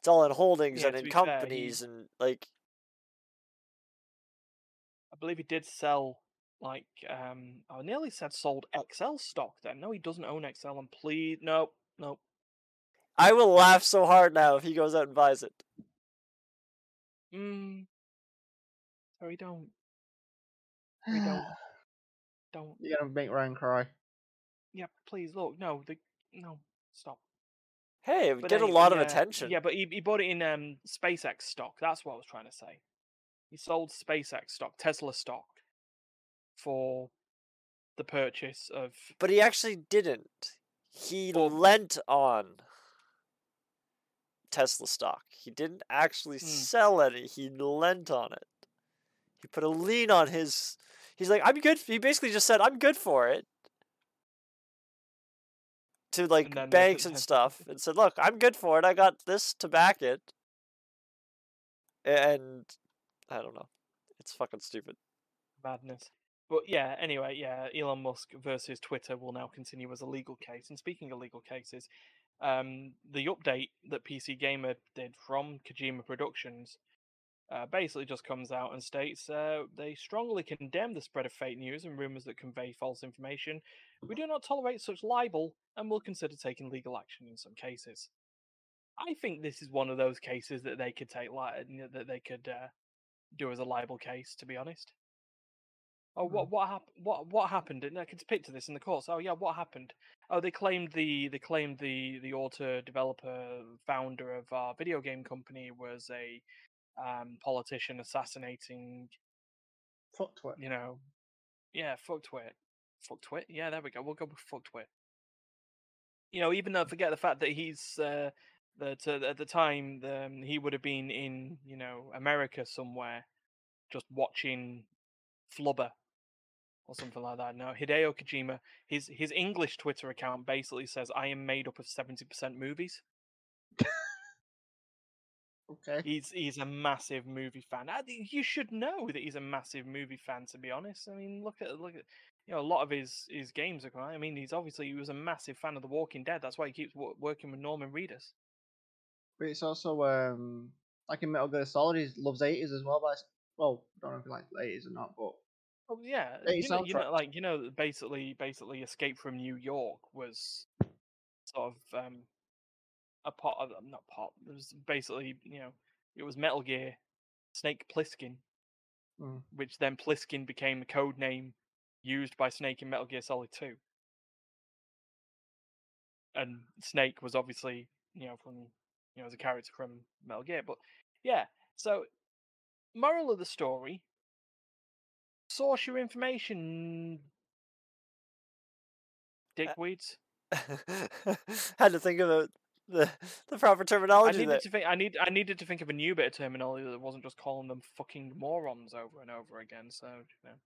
[SPEAKER 1] it's all in holdings
[SPEAKER 3] Yeah,
[SPEAKER 1] and in
[SPEAKER 3] be fair, he-
[SPEAKER 1] companies and like
[SPEAKER 3] I believe he did sell like um I nearly said sold XL stock then. No, he doesn't own XL and please no, no.
[SPEAKER 1] I will laugh so hard now if he goes out and buys it.
[SPEAKER 3] Mm. Sorry, don't we don't don't
[SPEAKER 2] You're gonna make Ryan cry.
[SPEAKER 3] yeah, please look, no, the no, stop.
[SPEAKER 1] Hey, it would
[SPEAKER 3] But
[SPEAKER 1] get a lot of attention.
[SPEAKER 3] Yeah, but he, he bought it in um SpaceX stock. That's what I was trying to say. He sold SpaceX stock, Tesla stock, for the purchase of.
[SPEAKER 1] But he actually didn't. He lent on Tesla stock. He didn't actually
[SPEAKER 3] Hmm.
[SPEAKER 1] sell any. He lent on it. He put a lien on his. He's like, I'm good. He basically just said, I'm good for it. To like
[SPEAKER 3] the-
[SPEAKER 1] banks and stuff, and said, "Look, I'm good for it. I got this to back it." And I don't know. It's fucking stupid.
[SPEAKER 3] madness. But yeah, anyway, yeah, Elon Musk versus Twitter will now continue as a legal case. And speaking of legal cases, um, the update that PC Gamer did from Kojima Productions uh, basically just comes out and states uh, they strongly condemn the spread of fake news and rumors that convey false information. We do not tolerate such libel and will consider taking legal action in some cases. I think this is one of those cases that they could take li- that they could uh, do as a libel case. To be honest. Oh,
[SPEAKER 2] Hmm.
[SPEAKER 3] what what happened? What what happened? And I can picture this in the course. Oh yeah, what happened? Oh, they claimed the they claimed the the author, developer, founder of our video game company was a um, politician assassinating.
[SPEAKER 2] Fuck twit.
[SPEAKER 3] You know, yeah, fuck twit, fuck twit. Yeah, there we go. We'll go with fuck twit. You know, even though forget the fact that he's uh, that uh, at the time um, he would have been in you know America somewhere, just watching Flubber or something like that. No, Hideo Kojima, his his English Twitter account basically says, "I am made up of seventy percent movies."
[SPEAKER 2] Okay.
[SPEAKER 3] He's he's a massive movie fan. I You should know that he's a massive movie fan. To be honest, I mean, look at look at you know a lot of his his games are. quite- I mean, he's obviously he was a massive fan of The Walking Dead. That's why he keeps wo- working with Norman Reedus.
[SPEAKER 2] But it's also um like in Metal Gear Solid, he loves eighties as well. But it's, well, I don't know if he likes eighties or not, but
[SPEAKER 3] Oh yeah, you know, you know, like you know, basically, basically, Escape from New York was sort of um a part of not part. It was basically you know it was Metal Gear, Snake Plissken,
[SPEAKER 2] mm,
[SPEAKER 3] which then Pliskin became a code name used by Snake in Metal Gear Solid 2. And Snake was obviously, you know, from you know, as a character from Metal Gear. But yeah, so moral of the story source your information uh, dickweeds.
[SPEAKER 1] Had to think of it, the the proper
[SPEAKER 3] I
[SPEAKER 1] terminology there.
[SPEAKER 3] needed to think I need I needed to think of a new bit of terminology that wasn't just calling them fucking morons over and over again. So you know.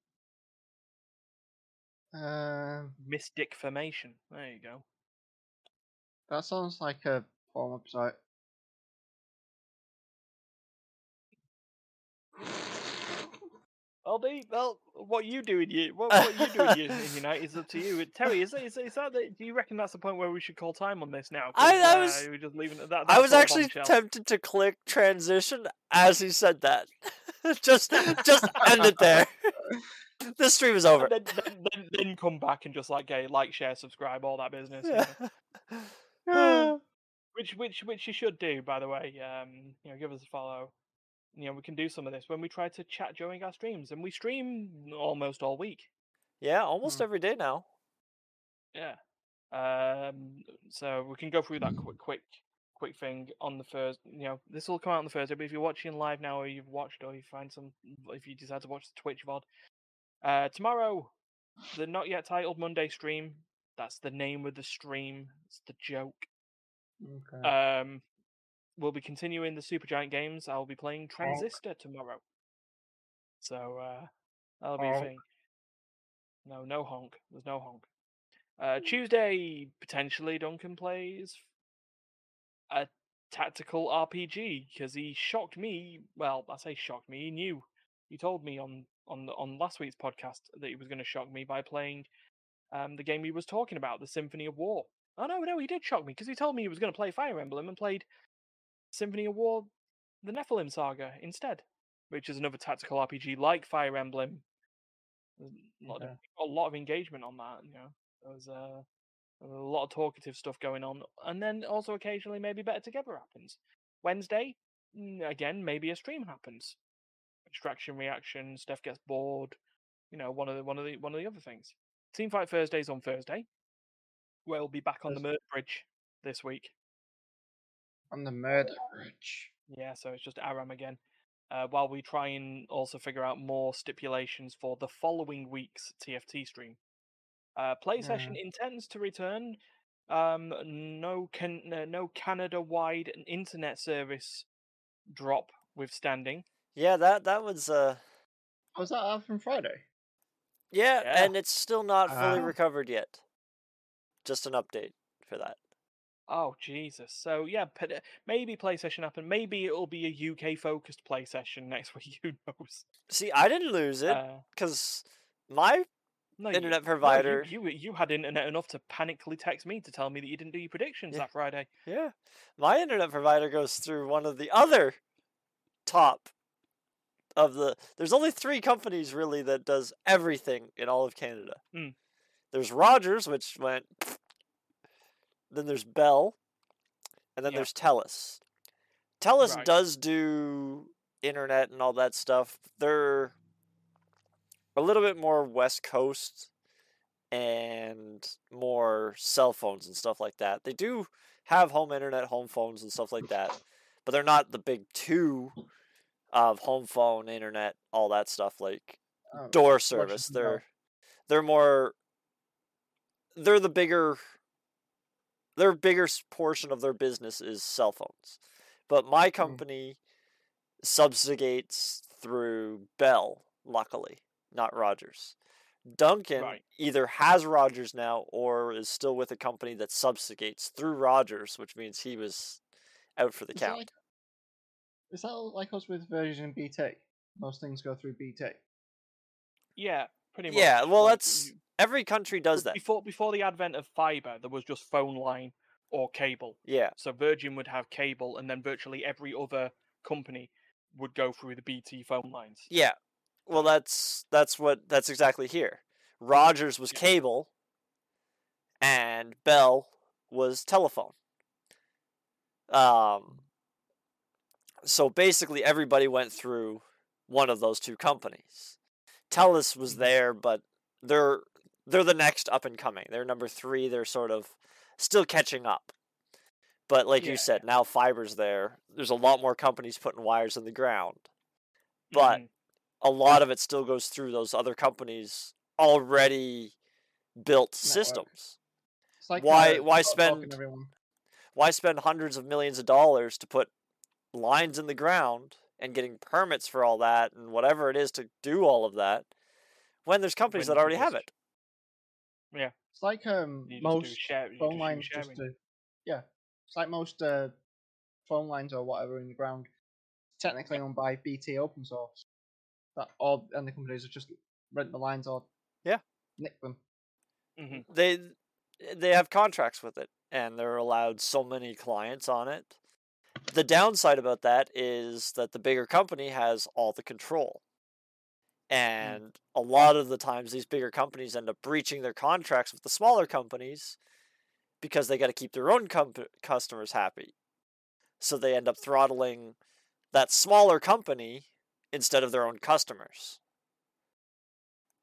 [SPEAKER 2] Um,
[SPEAKER 3] Misdick formation. There you go.
[SPEAKER 2] that sounds like a porn website.
[SPEAKER 3] Well, they, well, what you do in your what, what you do in your, in your night is up to you. Terry, is, that- is, that- is that the, do you reckon that's the point where we should call time on this now?
[SPEAKER 1] I- I
[SPEAKER 3] uh,
[SPEAKER 1] was-
[SPEAKER 3] we're just leaving that.
[SPEAKER 1] I was actually tempted to click transition as he said that. just just end it there. this stream is over.
[SPEAKER 3] Then, then, then, come back and just like, okay, like, share, subscribe, all that business. you know.
[SPEAKER 1] Yeah.
[SPEAKER 3] Which, which, which you should do, by the way. Um, you know, give us a follow. You know, we can do some of this when we try to chat during our streams, and we stream almost all week.
[SPEAKER 1] yeah, almost
[SPEAKER 2] Hmm.
[SPEAKER 1] every day now.
[SPEAKER 3] Yeah. Um. So we can go through that quick, quick, quick thing on the first. You know, this will come out on the Thursday. But if you're watching live now, or you've watched, or you find some, if you decide to watch the Twitch VOD, uh, tomorrow, the not yet titled Monday stream. That's the name of the stream. It's the joke.
[SPEAKER 2] Okay.
[SPEAKER 3] Um, we'll be continuing the Super Giant games. I'll be playing Transistor tomorrow. So uh, that'll be a thing. No, no honk. There's no honk. Uh, Tuesday potentially Duncan plays a tactical RPG because he shocked me. Well, I say shocked me. He knew. He told me on on the- on last week's podcast that he was going to shock me by playing um, the game he was talking about, the Symphony of War. Oh no, no, he did shock me because he told me he was going to play Fire Emblem and played Symphony of War, the Nephilim Saga instead, which is another tactical RPG like Fire Emblem. There's a lot, of, a lot of engagement on that. You know, there was uh, a lot of talkative stuff going on, and then also occasionally maybe Better Together happens. Wednesday, again, maybe a stream happens. Extraction reaction, Steph gets bored. You know, one of the one of the one of the other things. Team Fight Thursdays on Thursday. We'll be back on the Murder Bridge this week.
[SPEAKER 2] On the murder bridge.
[SPEAKER 3] Yeah, so it's just Aram again. Uh, while we try and also figure out more stipulations for the following week's TFT stream. Uh, Play Session intends to return. Um, no, can, no Canada-wide internet service drop withstanding.
[SPEAKER 1] Yeah, that that was uh
[SPEAKER 2] Was that out from Friday?
[SPEAKER 1] yeah,
[SPEAKER 3] Yeah.
[SPEAKER 1] and it's still not fully
[SPEAKER 2] Ah.
[SPEAKER 1] recovered yet. Just an update for that.
[SPEAKER 3] Oh Jesus! So yeah, uh, maybe Play Session happen. Maybe it'll be a UK-focused Play Session next week. Who knows?
[SPEAKER 1] See, I didn't lose it
[SPEAKER 3] Uh,
[SPEAKER 1] because my
[SPEAKER 3] no, you-
[SPEAKER 1] internet
[SPEAKER 3] no, you-
[SPEAKER 1] provider.
[SPEAKER 3] you, you had internet enough to panically text me to tell me that you didn't do your predictions
[SPEAKER 1] Yeah.
[SPEAKER 3] that Friday.
[SPEAKER 1] Yeah, my internet provider goes through one of the other top of the. There's only three companies really that does everything in all of Canada.
[SPEAKER 3] Mm.
[SPEAKER 1] There's Rogers, which went. Then there's Bell, and then
[SPEAKER 3] Yeah.
[SPEAKER 1] there's Telus. Telus
[SPEAKER 3] Right.
[SPEAKER 1] does do internet and all that stuff. They're a little bit more West Coast and more cell phones and stuff like that. They do have home internet, home phones, and stuff like that, but they're not the big two of home phone, internet, all that stuff like
[SPEAKER 2] Oh,
[SPEAKER 1] door service. They're they're more they're the bigger their bigger portion of their business is cell phones. But my company subjugates through Bell, luckily, not Rogers. Duncan
[SPEAKER 3] Right.
[SPEAKER 1] either has Rogers now or is still with a company that subjugates through Rogers, which means he was out for the count.
[SPEAKER 2] Like- Is that like us with Virgin BT? Most things go through BT.
[SPEAKER 3] Yeah, pretty much.
[SPEAKER 1] Yeah, well,
[SPEAKER 3] like,
[SPEAKER 1] that's
[SPEAKER 3] you-
[SPEAKER 1] every country does that.
[SPEAKER 3] Before before the advent of fiber, there was just phone line or cable.
[SPEAKER 1] Yeah,
[SPEAKER 3] So Virgin would have cable, and then virtually every other company would go through the BT phone lines.
[SPEAKER 1] Yeah. Well, that's that's what that's exactly here. Rogers was
[SPEAKER 3] Yeah.
[SPEAKER 1] cable, and Bell was telephone. Um. So basically, everybody went through one of those two companies. Telus was
[SPEAKER 3] Mhm.
[SPEAKER 1] there, but they're they're the next up and coming. They're number three. They're sort of still catching up. But like
[SPEAKER 3] Yeah.
[SPEAKER 1] you said, now fiber's there. There's a lot more companies putting wires in the ground but
[SPEAKER 3] Mhm.
[SPEAKER 1] a lot of it still goes through those other companies already built
[SPEAKER 2] Network.
[SPEAKER 1] systems.
[SPEAKER 2] Like
[SPEAKER 1] Why- why spend- Why spend hundreds of millions of dollars to put lines in the ground and getting permits for all that and whatever it is to do all of that when there's companies
[SPEAKER 3] When
[SPEAKER 1] that already have it. Yeah.
[SPEAKER 2] It's like um
[SPEAKER 3] You
[SPEAKER 2] most
[SPEAKER 3] share-
[SPEAKER 2] phone lines just to yeah. It's like most uh, phone lines or whatever in the ground, technically owned by BT Open Source. That all and the companies are just rent the lines or
[SPEAKER 1] Yeah.
[SPEAKER 2] nick them.
[SPEAKER 3] Mhm.
[SPEAKER 1] They they have contracts with it and they're allowed so many clients on it. The downside about that is that the bigger company has all the control. And a lot of the times these bigger companies end up breaching their contracts with the smaller companies because they got to keep their own comp- customers happy. So they end up throttling that smaller company instead of their own customers.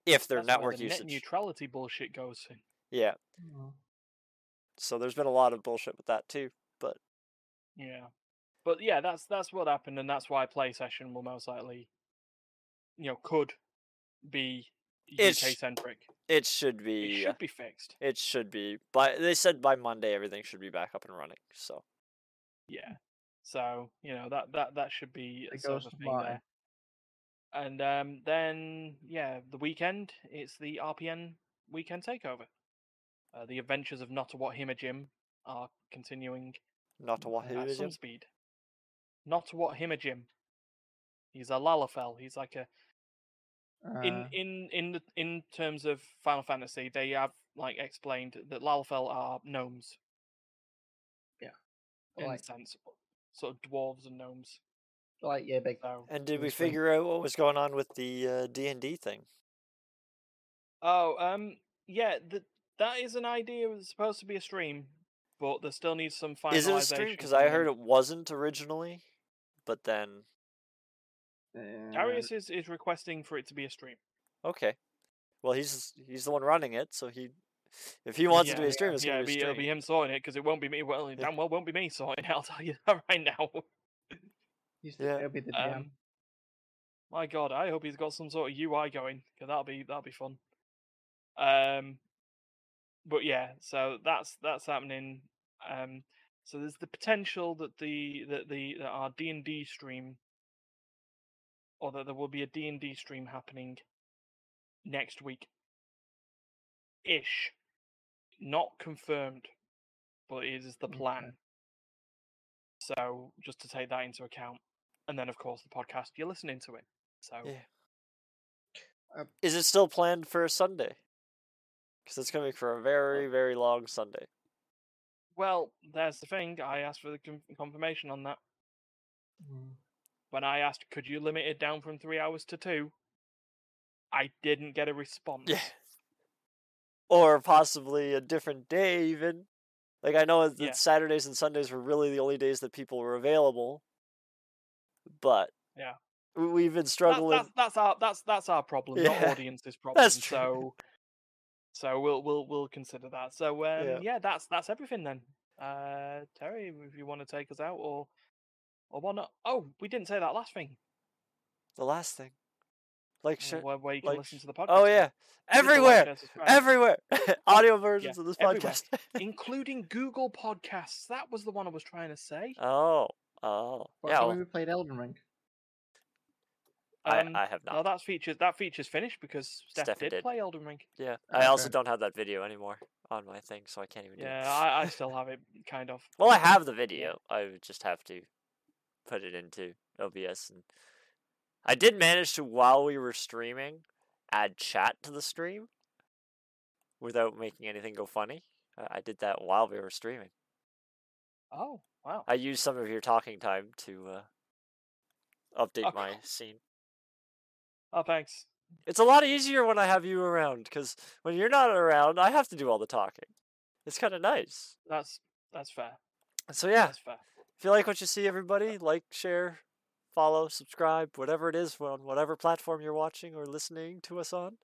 [SPEAKER 1] If their
[SPEAKER 3] That's where
[SPEAKER 1] network
[SPEAKER 3] the
[SPEAKER 1] usage.
[SPEAKER 3] net neutrality bullshit goes in.
[SPEAKER 1] yeah.
[SPEAKER 2] Mm.
[SPEAKER 1] So there's been a lot of bullshit with that too. But
[SPEAKER 3] Yeah, but yeah, that's that's what happened, and that's why Play Session will most likely, you know, could be UK centric.
[SPEAKER 1] it should be.
[SPEAKER 3] It should be fixed.
[SPEAKER 1] it should be by they said by Monday everything should be back up and running. So
[SPEAKER 3] Yeah. So you know that that that should be
[SPEAKER 2] It
[SPEAKER 3] sort of thing there. And um, then yeah, the weekend it's the RPN weekend takeover. Uh, the adventures of Nottawat Himajim are continuing
[SPEAKER 1] not to what
[SPEAKER 3] at some
[SPEAKER 1] it?
[SPEAKER 3] Speed. Nottawat Himajim. He's a Lalafell. He's like a in
[SPEAKER 2] Uh,
[SPEAKER 3] in in the, in terms of Final Fantasy, they have like explained that Lalafell are gnomes Yeah, in
[SPEAKER 2] like
[SPEAKER 3] a sense, sort of dwarves and gnomes.
[SPEAKER 2] like yeah, big.
[SPEAKER 3] So
[SPEAKER 1] And did we
[SPEAKER 2] spring.
[SPEAKER 1] figure out what was going on with the uh, D and D thing?
[SPEAKER 3] Oh, um, yeah, th- that is an idea. It's supposed to be a stream, but there still needs some finalization.
[SPEAKER 1] Is it a stream? Because I heard it wasn't originally, but then
[SPEAKER 3] Darius is, is requesting for it to be a stream.
[SPEAKER 1] okay. Well, he's he's the one running it, so he if he wants it to be a stream, it's
[SPEAKER 3] yeah,
[SPEAKER 1] gonna
[SPEAKER 3] it'll
[SPEAKER 1] be
[SPEAKER 3] it'll be him sorting it because it won't be me. Well, it damn well won't be me sorting it. I'll tell you that right now.
[SPEAKER 1] yeah.
[SPEAKER 2] It'll be the DM.
[SPEAKER 3] Um, my God, I hope he's got some sort of UI going because that'll be that'll be fun. Um, but yeah, so that's that's happening. Um, so there's the potential that the that the that our D and D stream, or that there will be a D and D stream happening next week. Ish, not confirmed, but it is the plan. So just to take that into account, and then of course the podcast you're listening to it. So
[SPEAKER 1] Yeah. Uh, is it still planned for a Sunday? Because it's be for a very very long Sunday.
[SPEAKER 3] Well, there's the thing. I asked for the con- confirmation on that
[SPEAKER 2] Mm.
[SPEAKER 3] when I asked, could you limit it down from three hours to two? I didn't get a response.
[SPEAKER 1] Yeah. Or possibly a different day, even. Like I know that
[SPEAKER 3] Yeah.
[SPEAKER 1] Saturdays and Sundays were really the only days that people were available. But Yeah. we've been struggling.
[SPEAKER 3] that's that's our that's that's our problem,
[SPEAKER 1] Yeah,
[SPEAKER 3] not audience's problem.
[SPEAKER 1] that's true.
[SPEAKER 3] So so we'll we'll we'll consider that. So um,
[SPEAKER 1] Yeah.
[SPEAKER 3] yeah. that's that's everything then. Uh, Terry, if you want to take us out or or what not? Oh, we didn't say that last thing.
[SPEAKER 1] The last thing, like,
[SPEAKER 3] where, where you can
[SPEAKER 1] like,
[SPEAKER 3] listen to the podcast.
[SPEAKER 1] oh yeah,
[SPEAKER 3] Hit the like,
[SPEAKER 1] everywhere, everywhere, audio versions of this podcast.
[SPEAKER 3] including Google Podcasts. That was the one I was trying to say.
[SPEAKER 1] oh, oh, yeah. well,
[SPEAKER 2] we played Elden Ring?
[SPEAKER 3] Um,
[SPEAKER 1] I, I have not.
[SPEAKER 3] No, that's features. That feature's finished because Steph
[SPEAKER 1] Stefan
[SPEAKER 3] did,
[SPEAKER 1] did.
[SPEAKER 3] play Elden Ring.
[SPEAKER 1] Yeah, I also don't have that video anymore on my thing, so I can't even do
[SPEAKER 3] Yeah,
[SPEAKER 1] it.
[SPEAKER 3] I, I still have it, kind of.
[SPEAKER 1] Well, I have the video. I just have to put it into OBS, and I did manage to, while we were streaming, add chat to the stream without making anything go funny. I I did that while we were streaming.
[SPEAKER 3] Oh wow.
[SPEAKER 1] I used some of your talking time to uh, update
[SPEAKER 3] Oh,
[SPEAKER 1] my scene.
[SPEAKER 3] Oh, thanks.
[SPEAKER 1] It's a lot easier when I have you around, because when you're not around, I have to do all the talking. It's kind of nice.
[SPEAKER 3] That's that's fair.
[SPEAKER 1] So yeah,
[SPEAKER 3] That's fair.
[SPEAKER 1] if you like what you see, everybody, like, share, follow, subscribe, whatever it is on whatever platform you're watching or listening to us on.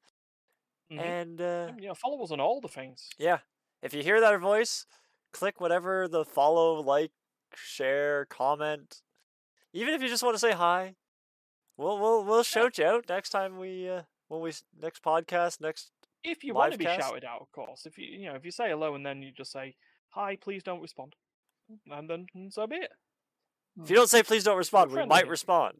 [SPEAKER 3] Mhm.
[SPEAKER 1] And uh,
[SPEAKER 3] yeah, follow us on all the things.
[SPEAKER 1] yeah, if you hear that voice, click whatever the follow, like, share, comment. Even if you just want to say hi, we'll we'll we'll shout you out next time we uh, when we next podcast next.
[SPEAKER 3] If you want to be
[SPEAKER 1] Livecast?
[SPEAKER 3] shouted out, of course. If you you know if you say hello and then you just say hi, please don't respond, and then so be it.
[SPEAKER 1] If you don't say please don't respond, we might respond.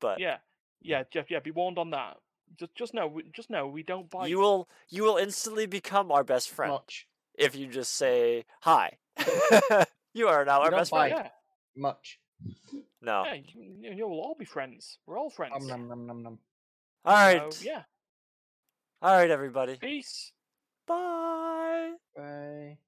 [SPEAKER 1] But
[SPEAKER 3] Yeah, yeah, Jeff. Yeah, be warned on that. Just just know, just know we don't bite.
[SPEAKER 1] you will you will instantly become our best friend
[SPEAKER 2] Much.
[SPEAKER 1] if you just say hi. you are now
[SPEAKER 2] We
[SPEAKER 1] our
[SPEAKER 2] don't
[SPEAKER 1] best friend.
[SPEAKER 3] yeah,
[SPEAKER 2] Much.
[SPEAKER 1] No.
[SPEAKER 3] yeah. You, you'll all be friends. We're all friends.
[SPEAKER 2] Nom nom nom nom nom.
[SPEAKER 1] All right.
[SPEAKER 3] So, yeah.
[SPEAKER 1] All right, everybody.
[SPEAKER 3] Peace.
[SPEAKER 1] Bye.
[SPEAKER 2] Bye.